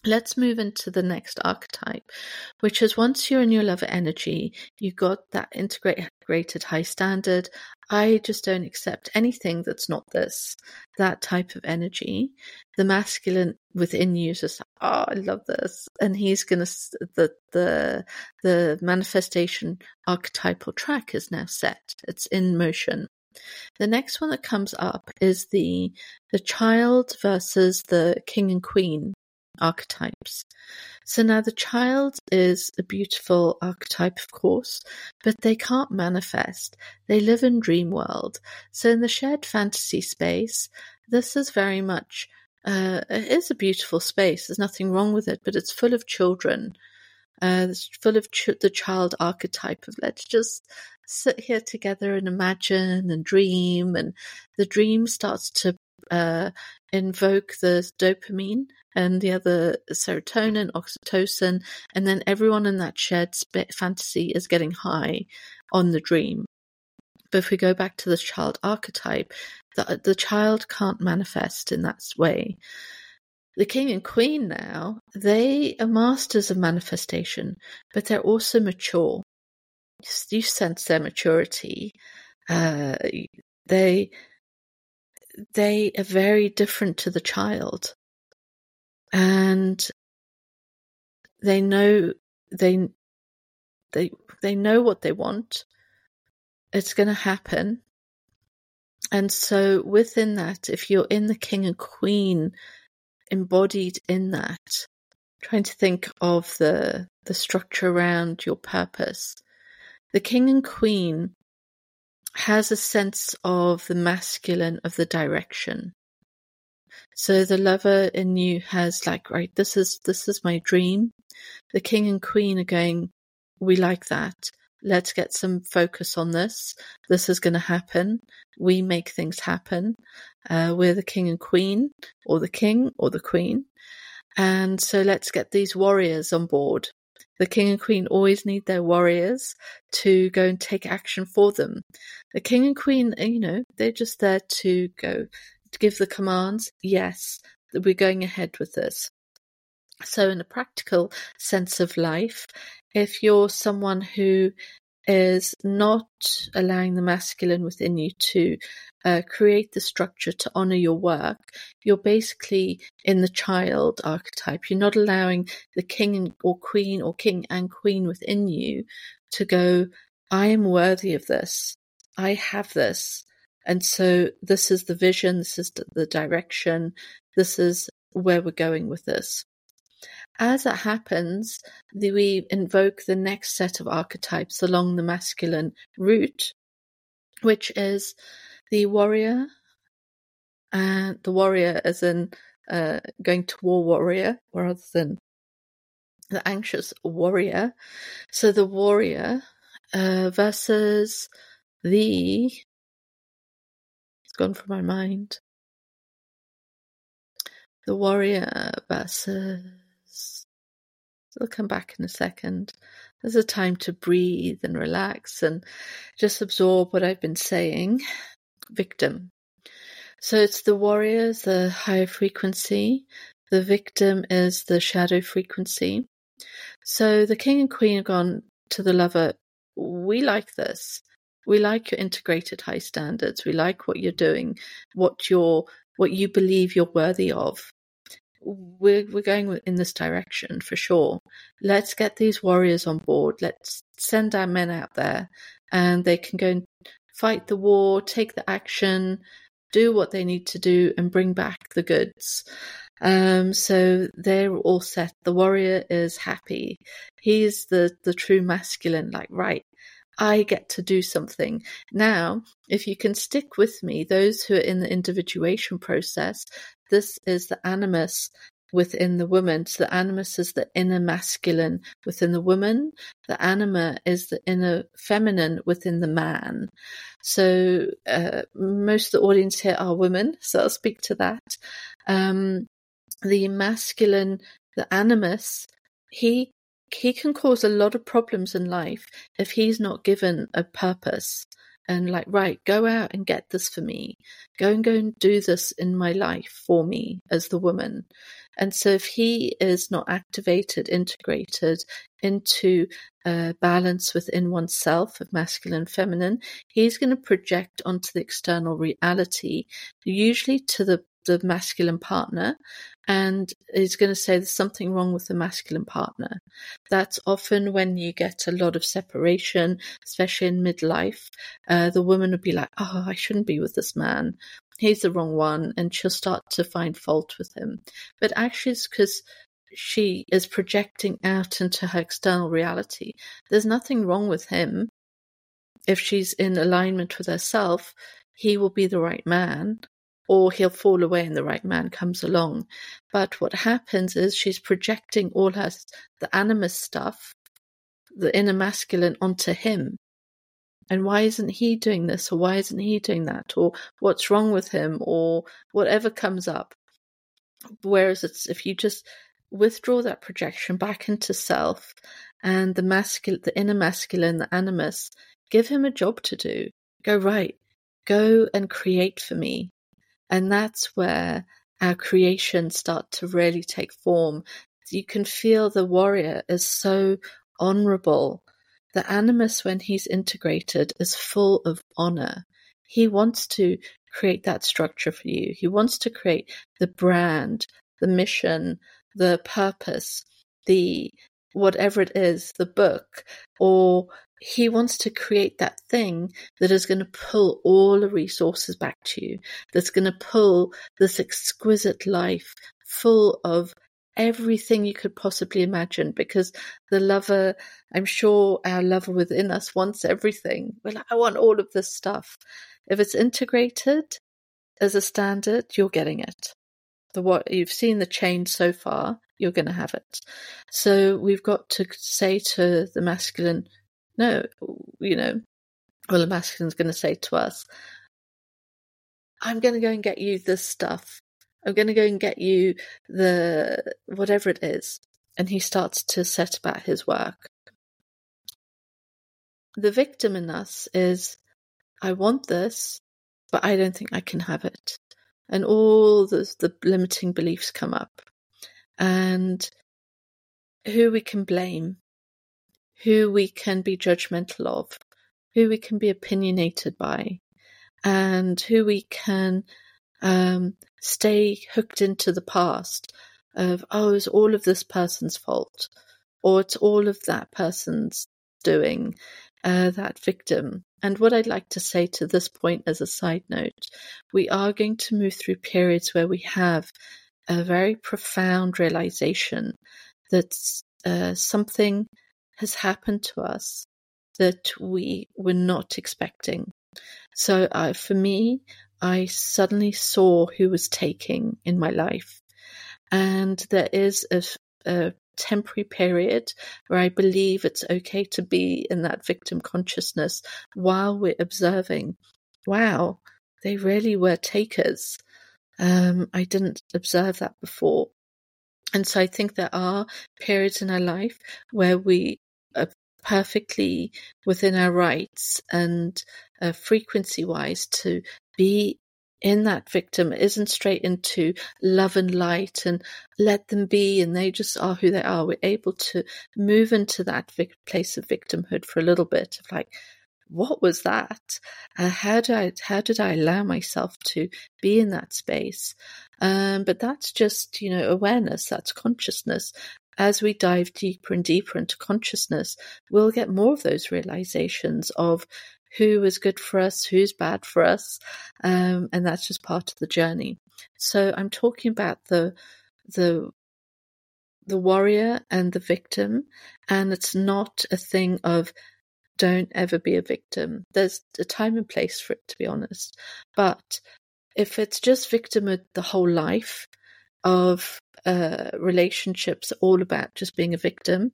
Speaker 1: Let's move into the next archetype, which is once you're in your lover energy, you've got that integrated high standard. I just don't accept anything that's not this, that type of energy. The masculine within you is oh, I love this. And he's going to, the, the, the manifestation archetypal track is now set. It's in motion. The next one that comes up is the, the child versus the king and queen archetypes. So now the child is a beautiful archetype, of course, but they can't manifest. They live in dream world. So in the shared fantasy space, this is very much uh, it is a beautiful space. There's nothing wrong with it, but it's full of children. Uh, it's full of ch- the child archetype of let's just sit here together and imagine and dream, and the dream starts to uh, invoke the dopamine and the other serotonin, oxytocin, and then everyone in that shared fantasy is getting high on the dream. But if we go back to the child archetype, the, the child can't manifest in that way. The king and queen now, they are masters of manifestation, but they're also mature. You sense their maturity. Uh, they they are very different to the child. And they know they they they know what they want. It's going to happen. And so within that if you're in the king and queen embodied in that trying to think of the the structure around your purpose the king and queen has a sense of the masculine of the direction so the lover in you has like, right, this is this is my dream. The king and queen are going, we like that. Let's get some focus on this. This is going to happen. We make things happen. Uh, we're the king and queen, or the king or the queen. And so let's get these warriors on board. The king and queen always need their warriors to go and take action for them. The king and queen, uh, you know, they're just there to go to give the commands, yes, we're going ahead with this. So, in a practical sense of life, if you're someone who is not allowing the masculine within you to uh, create the structure to honor your work, you're basically in the child archetype. You're not allowing the king or queen or king and queen within you to go, I am worthy of this. I have this. And so this is the vision, this is the direction, this is where we're going with this. As it happens, we invoke the next set of archetypes along the masculine route, which is the warrior, and the warrior as in uh, going to war warrior rather than the anxious warrior. So the warrior uh, versus the it's gone from my mind. The warrior versus. I'll come back in a second. There's a time to breathe and relax and just absorb what I've been saying. Victim. So it's the warriors, the higher frequency. The victim is the shadow frequency. So the king and queen have gone to the lover. We like this we like your integrated high standards. We like what you're doing, what you're, what you believe you're worthy of. We're we're going in this direction for sure. Let's get these warriors on board. Let's send our men out there, and they can go and fight the war, take the action, do what they need to do, and bring back the goods. Um, so they're all set. The warrior is happy. He's the the true masculine. Like right, I get to do something. Now, if you can stick with me, those who are in the individuation process, this is the animus within the woman. So the animus is the inner masculine within the woman. The anima is the inner feminine within the man. So uh, most of the audience here are women, so I'll speak to that. Um, the masculine, the animus, he he can cause a lot of problems in life if he's not given a purpose and like right go out and get this for me. Go and go and do this in my life for me as the woman. And so if he is not activated, integrated into a balance within oneself of masculine feminine, he's going to project onto the external reality, usually to the the masculine partner and is going to say there's something wrong with the masculine partner. That's often when you get a lot of separation, especially in midlife. Uh, the woman would be like, Oh, I shouldn't be with this man. He's the wrong one. And she'll start to find fault with him. But actually, it's because she is projecting out into her external reality. There's nothing wrong with him. If she's in alignment with herself, he will be the right man or he'll fall away and the right man comes along. But what happens is she's projecting all her the animus stuff, the inner masculine onto him. And why isn't he doing this or why isn't he doing that or what's wrong with him or whatever comes up. Whereas it's if you just withdraw that projection back into self and the masculine the inner masculine, the animus, give him a job to do. Go right, go and create for me and that's where our creations start to really take form. You can feel the warrior is so honorable. The animus, when he's integrated, is full of honor. He wants to create that structure for you. He wants to create the brand, the mission, the purpose, the whatever it is, the book, or he wants to create that thing that is going to pull all the resources back to you, that's going to pull this exquisite life full of everything you could possibly imagine because the lover, I'm sure our lover within us wants everything. Well, I want all of this stuff. If it's integrated as a standard, you're getting it. The what you've seen the change so far, you're going to have it. So we've got to say to the masculine, no, you know, well, the masculine's going to say to us, I'm going to go and get you this stuff. I'm going to go and get you the whatever it is. And he starts to set about his work. The victim in us is, I want this, but I don't think I can have it. And all the, the limiting beliefs come up. And who we can blame who we can be judgmental of, who we can be opinionated by, and who we can um, stay hooked into the past of, oh, it's all of this person's fault, or it's all of that person's doing, uh, that victim. And what I'd like to say to this point as a side note, we are going to move through periods where we have a very profound realization that uh, something has happened to us that we were not expecting. So uh, for me, I suddenly saw who was taking in my life. And there is a, a temporary period where I believe it's okay to be in that victim consciousness while we're observing, wow, they really were takers. Um, I didn't observe that before. And so I think there are periods in our life where we perfectly within our rights and uh, frequency wise to be in that victim isn't straight into love and light and let them be and they just are who they are. We're able to move into that vic- place of victimhood for a little bit of like, what was that? Uh, how did I how did I allow myself to be in that space? Um, but that's just you know awareness. That's consciousness, as we dive deeper and deeper into consciousness, we'll get more of those realizations of who is good for us, who's bad for us, um, and that's just part of the journey. So I'm talking about the the the warrior and the victim, and it's not a thing of don't ever be a victim. There's a time and place for it, to be honest. But if it's just victim the whole life, of uh, relationships all about just being a victim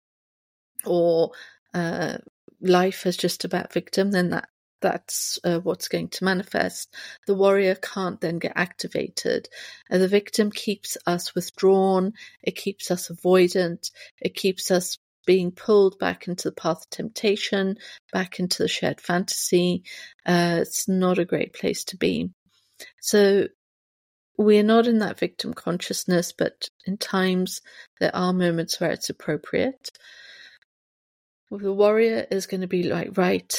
Speaker 1: or uh, life is just about victim, then that that's uh, what's going to manifest. The warrior can't then get activated. Uh, the victim keeps us withdrawn. It keeps us avoidant. It keeps us being pulled back into the path of temptation, back into the shared fantasy. Uh, it's not a great place to be. So we're not in that victim consciousness, but in times there are moments where it's appropriate. The warrior is going to be like, right,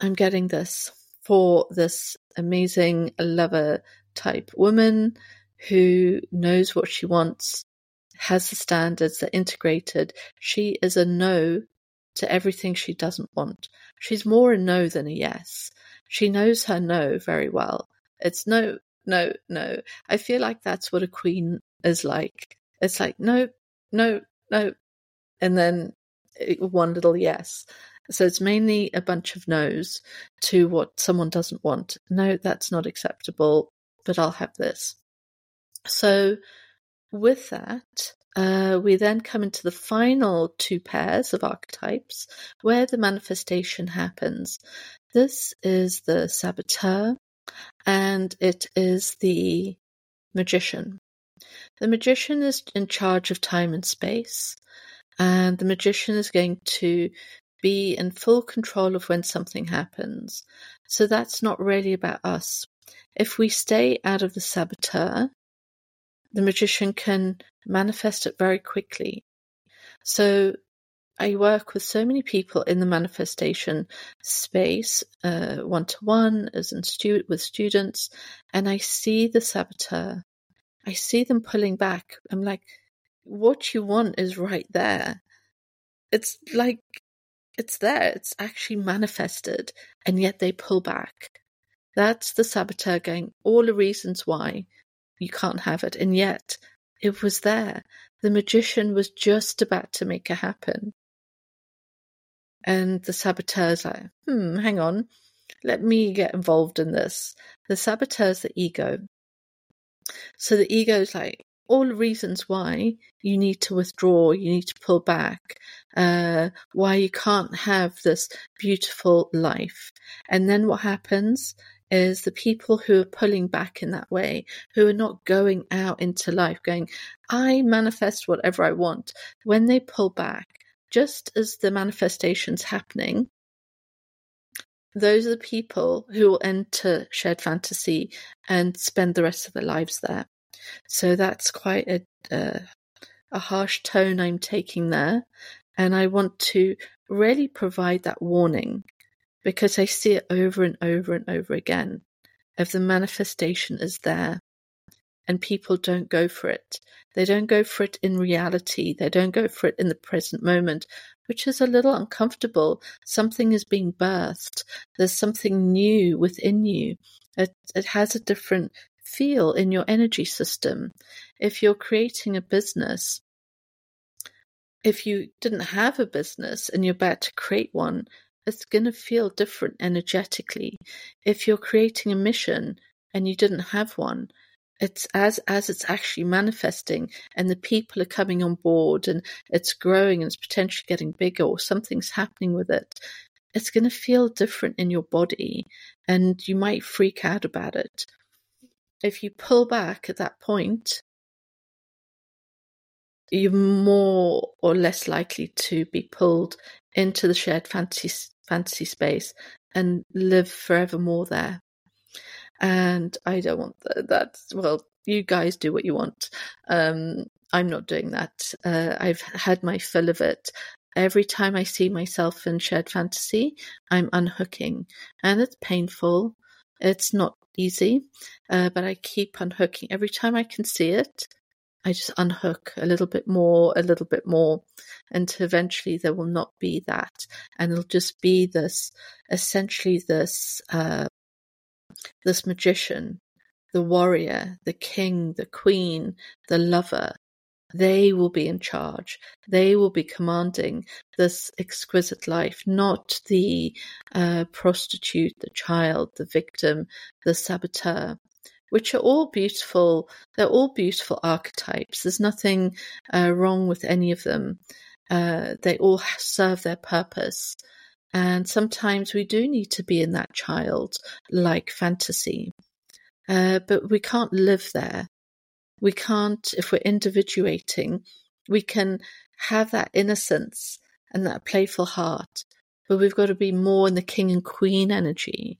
Speaker 1: I'm getting this for this amazing lover type woman who knows what she wants, has the standards, they're integrated. She is a no to everything she doesn't want. She's more a no than a yes. She knows her no very well. It's no, no, no. I feel like that's what a queen is like. It's like, no, no, no. And then one little yes. So it's mainly a bunch of no's to what someone doesn't want. No, that's not acceptable, but I'll have this. So with that, uh, we then come into the final two pairs of archetypes where the manifestation happens. This is the saboteur and it is the magician. The magician is in charge of time and space, and the magician is going to be in full control of when something happens. So that's not really about us. If we stay out of the saboteur, the magician can manifest it very quickly. So I work with so many people in the manifestation space, one to one, as in stu- with students, and I see the saboteur. I see them pulling back. I'm like, what you want is right there. It's like, it's there. It's actually manifested, and yet they pull back. That's the saboteur going, all the reasons why you can't have it, and yet it was there. The magician was just about to make it happen. And the saboteur's like, hmm, hang on, let me get involved in this. The saboteur's the ego. So the ego's like, all the reasons why you need to withdraw, you need to pull back, uh, why you can't have this beautiful life. And then what happens is the people who are pulling back in that way, who are not going out into life going, I manifest whatever I want. When they pull back, just as the manifestation's happening, those are the people who will enter shared fantasy and spend the rest of their lives there. So that's quite a, uh, a harsh tone I'm taking there. And I want to really provide that warning because I see it over and over and over again. If the manifestation is there, and people don't go for it. They don't go for it in reality. They don't go for it in the present moment, which is a little uncomfortable. Something is being birthed. There's something new within you. It, it has a different feel in your energy system. If you're creating a business, if you didn't have a business and you're about to create one, it's going to feel different energetically. If you're creating a mission and you didn't have one, it's as as it's actually manifesting and the people are coming on board and it's growing and it's potentially getting bigger or something's happening with it it's going to feel different in your body and you might freak out about it. If you pull back at that point you're more or less likely to be pulled into the shared fantasy fantasy space and live forevermore there and I don't want that. That's well, you guys do what you want. Um, I'm not doing that. Uh, I've had my fill of it. Every time I see myself in shared fantasy, I'm unhooking, and it's painful. It's not easy, uh, but I keep unhooking. Every time I can see it, I just unhook a little bit more, a little bit more, and eventually there will not be that, and it'll just be this, essentially this uh, this magician, the warrior, the king, the queen, the lover, they will be in charge. They will be commanding this exquisite life, not the uh, prostitute, the child, the victim, the saboteur, which are all beautiful. They're all beautiful archetypes. There's nothing uh, wrong with any of them. Uh, they all serve their purpose. And sometimes we do need to be in that child like fantasy. Uh, but we can't live there. We can't, if we're individuating, we can have that innocence and that playful heart, but we've got to be more in the king and queen energy.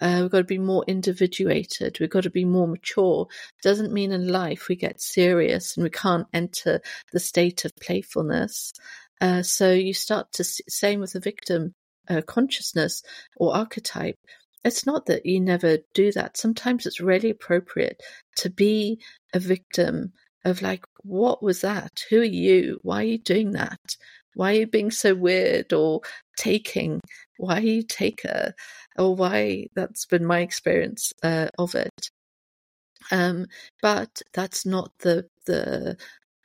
Speaker 1: Uh, we've got to be more individuated. We've got to be more mature. Doesn't mean in life we get serious and we can't enter the state of playfulness. Uh, so you start to same with the victim uh, consciousness or archetype. It's not that you never do that. Sometimes it's really appropriate to be a victim of like, what was that? Who are you? Why are you doing that? Why are you being so weird or taking? Why are you taker? Or why? That's been my experience uh, of it. Um, but that's not the the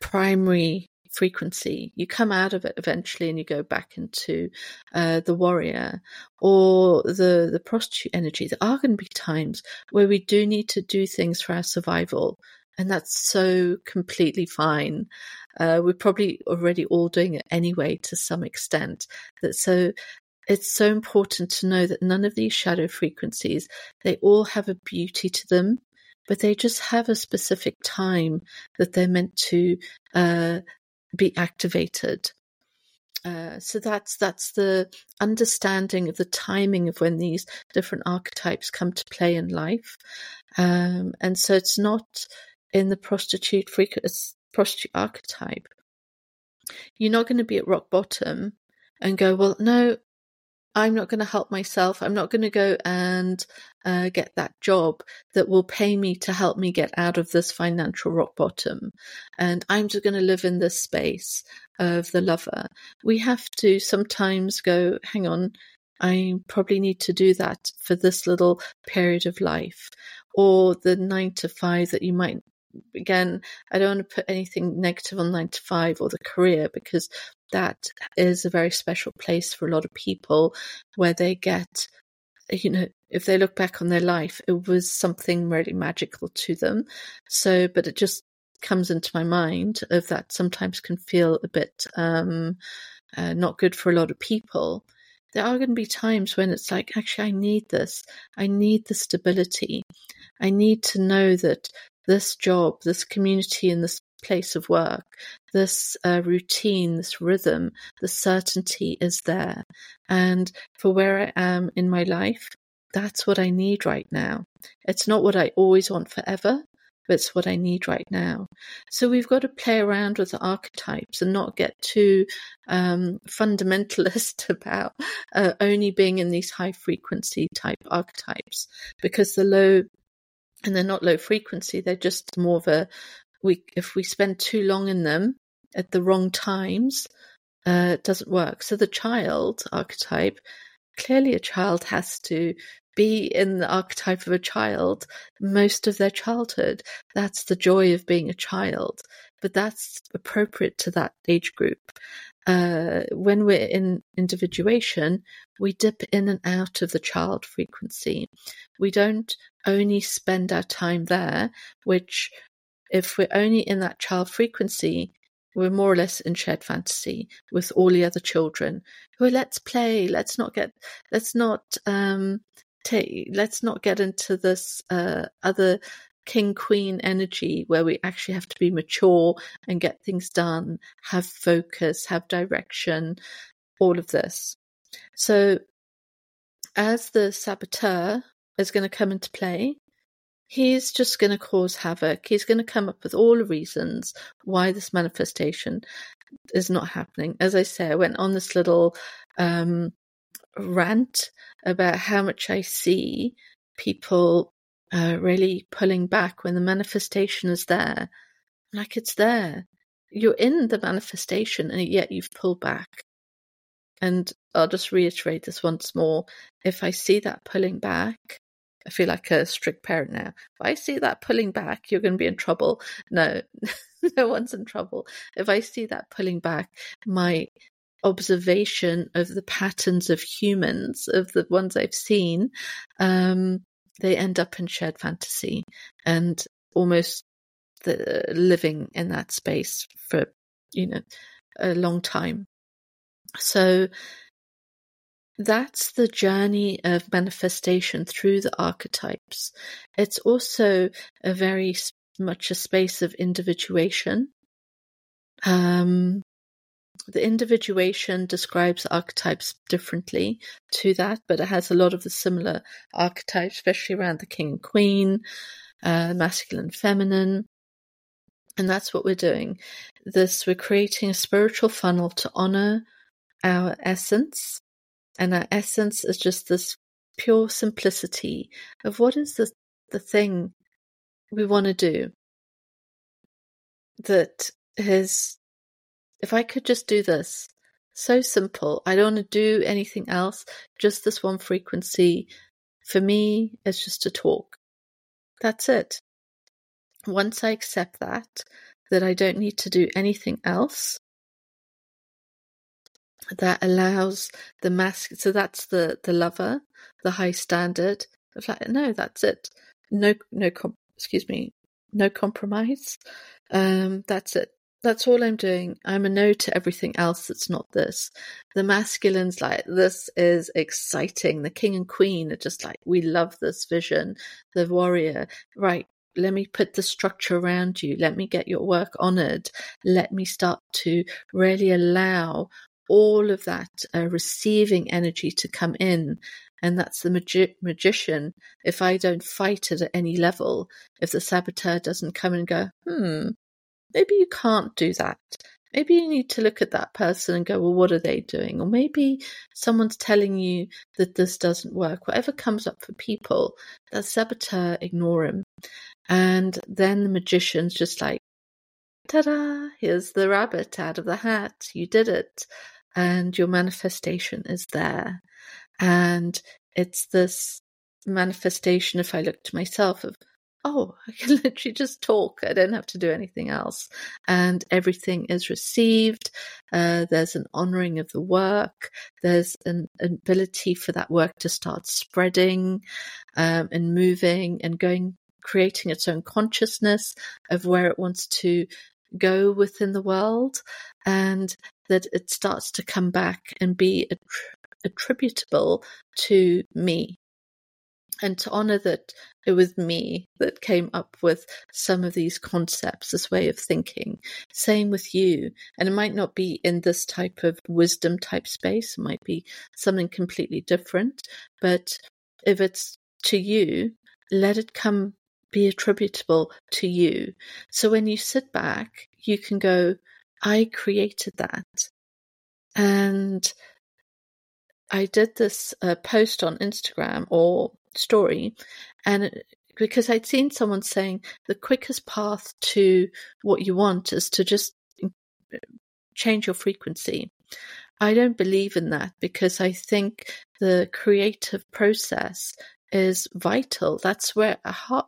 Speaker 1: primary frequency. You come out of it eventually and you go back into uh, the warrior or the, the prostitute energy. There are going to be times where we do need to do things for our survival. And that's so completely fine. Uh, we're probably already all doing it anyway to some extent. That so it's so important to know that none of these shadow frequencies, they all have a beauty to them, but they just have a specific time that they're meant to uh, be activated. Uh, so that's that's the understanding of the timing of when these different archetypes come to play in life, um, and so it's not in the prostitute prostitute archetype. You're not going to be at rock bottom and go, well, no, I'm not going to help myself. I'm not going to go and uh, get that job that will pay me to help me get out of this financial rock bottom. And I'm just going to live in this space of the lover. We have to sometimes go, hang on, I probably need to do that for this little period of life. Or the nine to five that you might again, I don't want to put anything negative on nine to five or the career because that is a very special place for a lot of people where they get, you know, if they look back on their life, it was something really magical to them. So, but it just comes into my mind of that sometimes can feel a bit um, uh, not good for a lot of people. There are going to be times when it's like, actually, I need this. I need the stability. I need to know that this job, this community, and this place of work, this uh, routine, this rhythm, the certainty is there. And for where I am in my life, that's what I need right now. It's not what I always want forever, but it's what I need right now. So we've got to play around with the archetypes and not get too um, fundamentalist about uh, only being in these high frequency type archetypes because the low and they're not low frequency. They're just more of a we. If we spend too long in them at the wrong times, uh, it doesn't work. So the child archetype, clearly, a child has to be in the archetype of a child most of their childhood. That's the joy of being a child, but that's appropriate to that age group. Uh, when we're in individuation, we dip in and out of the child frequency. We don't only spend our time there, which, if we're only in that child frequency, we're more or less in shared fantasy with all the other children who are let's play, let's not get, let's not, um, take, let's not get into this, uh, other king queen energy where we actually have to be mature and get things done, have focus, have direction, all of this. So, as the saboteur is going to come into play, he's just going to cause havoc. He's going to come up with all the reasons why this manifestation is not happening. As I say, I went on this little um, rant about how much I see people uh, really pulling back when the manifestation is there. Like it's there. You're in the manifestation and yet you've pulled back. And I'll just reiterate this once more. If I see that pulling back, I feel like a strict parent now. If I see that pulling back, you're going to be in trouble. No, no one's in trouble. If I see that pulling back, my observation of the patterns of humans, of the ones I've seen, um, they end up in shared fantasy and almost the, living in that space for you know a long time. So that's the journey of manifestation through the archetypes. It's also a very much a space of individuation. Um, the individuation describes archetypes differently to that, but it has a lot of the similar archetypes, especially around the king and queen, uh, masculine, feminine. And that's what we're doing. This, we're creating a spiritual funnel to honor our essence. And our essence is just this pure simplicity of what is the, the thing we want to do that is if I could just do this, so simple. I don't want to do anything else, just this one frequency. For me, it's just to talk. That's it. Once I accept that, that I don't need to do anything else, that allows the mask. So that's the the lover, the high standard. Of like, no, that's it. No, no, com- excuse me, no compromise. Um, that's it that's all I'm doing. I'm a no to everything else that's not this. The masculine's like, this is exciting. The king and queen are just like, we love this vision. The warrior, right, let me put the structure around you. Let me get your work honored. Let me start to really allow all of that uh, receiving energy to come in. And that's the magi- magician. If I don't fight it at any level, if the saboteur doesn't come and go, hmm, maybe you can't do that. Maybe you need to look at that person and go, well, what are they doing? Or maybe someone's telling you that this doesn't work. Whatever comes up for people, the saboteur, ignore him. And then the magician's just like, ta da, here's the rabbit out of the hat. You did it. And your manifestation is there. And it's this manifestation, if I look to myself, of oh, I can literally just talk. I don't have to do anything else. And everything is received. Uh, there's an honoring of the work. There's an, ability for that work to start spreading um, and moving and going, creating its own consciousness of where it wants to go within the world. And that it starts to come back and be attributable to me and to honor that it was me that came up with some of these concepts, this way of thinking. Same with you. And it might not be in this type of wisdom type space, it might be something completely different. But if it's to you, let it come be attributable to you. So when you sit back, you can go, I created that. And I did this uh, post on Instagram or story, and because I'd seen someone saying the quickest path to what you want is to just change your frequency. I don't believe in that because I think the creative process is vital. That's where a heart,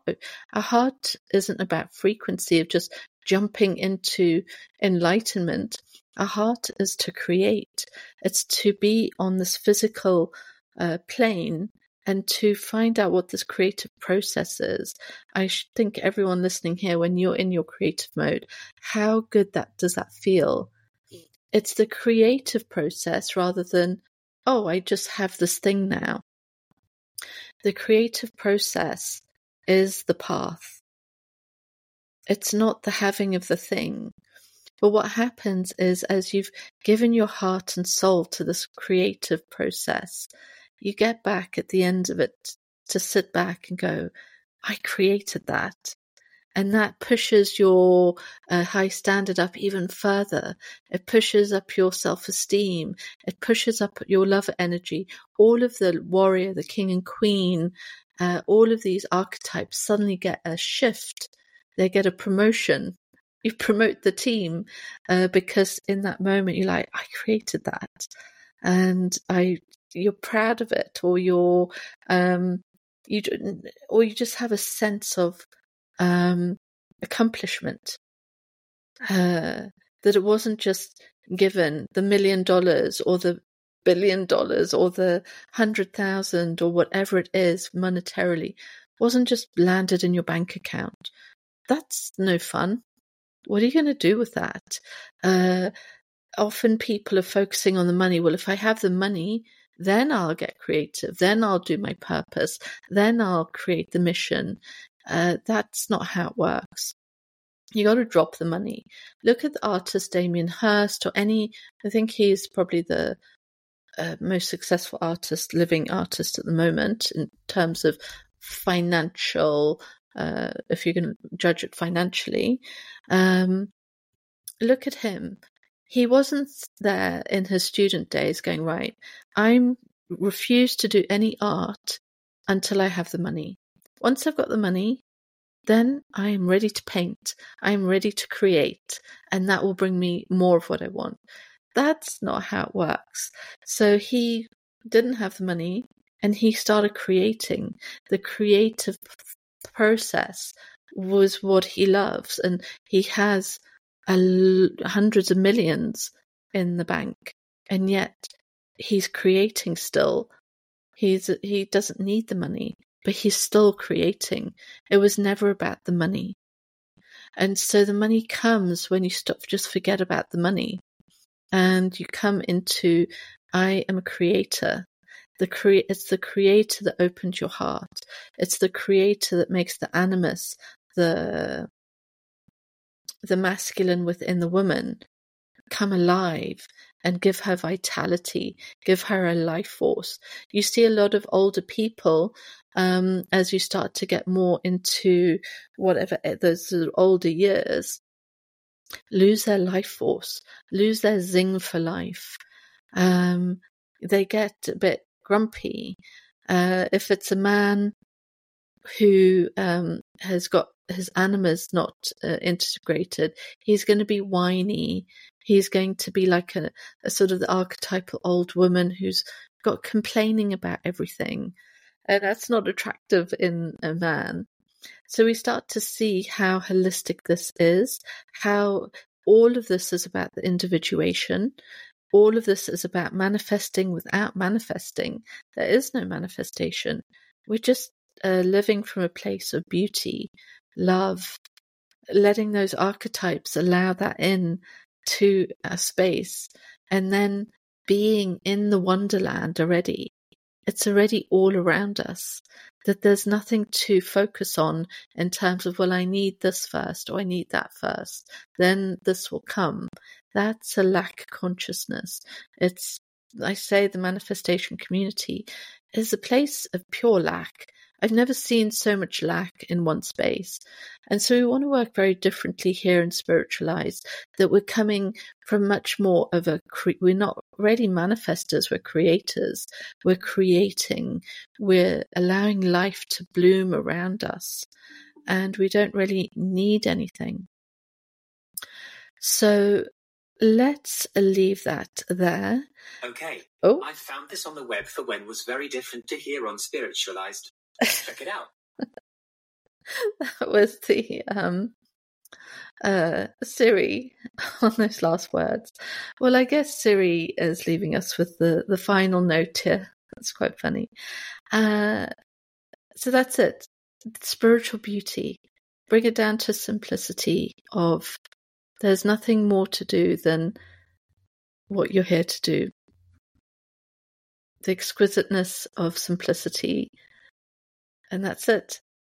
Speaker 1: a heart isn't about frequency of just jumping into enlightenment. A heart is to create. It's to be on this physical uh, plane and to find out what this creative process is. I think everyone listening here, when you're in your creative mode, how good that does that feel? It's the creative process rather than, oh, I just have this thing now. The creative process is the path. It's not the having of the thing. But what happens is, as you've given your heart and soul to this creative process, you get back at the end of it to sit back and go, I created that. And that pushes your uh, high standard up even further. It pushes up your self esteem. It pushes up your love energy. All of the warrior, the king and queen, uh, all of these archetypes suddenly get a shift. They get a promotion. You promote the team uh, because in that moment you're like, I created that and I you're proud of it or you're um you or you just have a sense of um accomplishment. Uh that it wasn't just given the million dollars or the billion dollars or the hundred thousand or whatever it is monetarily. Wasn't just landed in your bank account that's no fun what are you going to do with that uh, often people are focusing on the money well if i have the money then I'll get creative. Then I'll do my purpose. Then I'll create the mission. Uh, that's not how it works. you got to drop the money. Look at the artist Damien Hirst or any, I think he's probably the uh, most successful artist, living artist at the moment in terms of financial, uh, if going to judge it financially. Um, look at him. He wasn't there in his student days going, right, I'm refuse to do any art until I have the money. Once I've got the money, then I am ready to paint. I am ready to create, and that will bring me more of what I want. That's not how it works. So he didn't have the money and he started creating. The creative process was what he loves, and he has hundreds of millions in the bank, and yet he's creating still. He's he doesn't need the money but he's still creating. It was never about the money. And so the money comes when you stop, just forget about the money. And you come into, I am a creator. The cre- it's the creator that opens your heart. It's the creator that makes the animus, the, the masculine within the woman come alive and give her vitality, give her a life force. You see a lot of older people um, as you start to get more into whatever eh, those older years, lose their life force, lose their zing for life. Um, they get a bit grumpy. Uh, if it's a man who um, has got his animus not uh, integrated, he's going to be whiny. He's going to be like a, a sort of the archetypal old woman who's got complaining about everything and that's not attractive in a man. So we start to see how holistic this is, how all of this is about the individuation. All of this is about manifesting without manifesting. There is no manifestation. We're just uh, living from a place of beauty, love, letting those archetypes allow that in to a space, and then being in the wonderland already it's already all around us. That there's nothing to focus on in terms of, well, I need this first or I need that first. Then this will come. That's a lack consciousness. It's, I say, the manifestation community is a place of pure lack. I've never seen so much lack in one space. And so we want to work very differently here in Spiritualized, that we're coming from much more of a, we're not really manifestors, we're creators. We're creating, we're allowing life to bloom around us. And we don't really need anything. So let's leave that there.
Speaker 2: Okay.
Speaker 1: Oh.
Speaker 2: I found this on the web for when was very different to here on Spiritualized. Check it out.
Speaker 1: that was the um uh Siri on those last words. Well, I guess Siri is leaving us with the the final note here. That's quite funny. Uh so that's it. Spiritual beauty. Bring it down to simplicity of there's nothing more to do than what you're here to do. The exquisiteness of simplicity and that's it.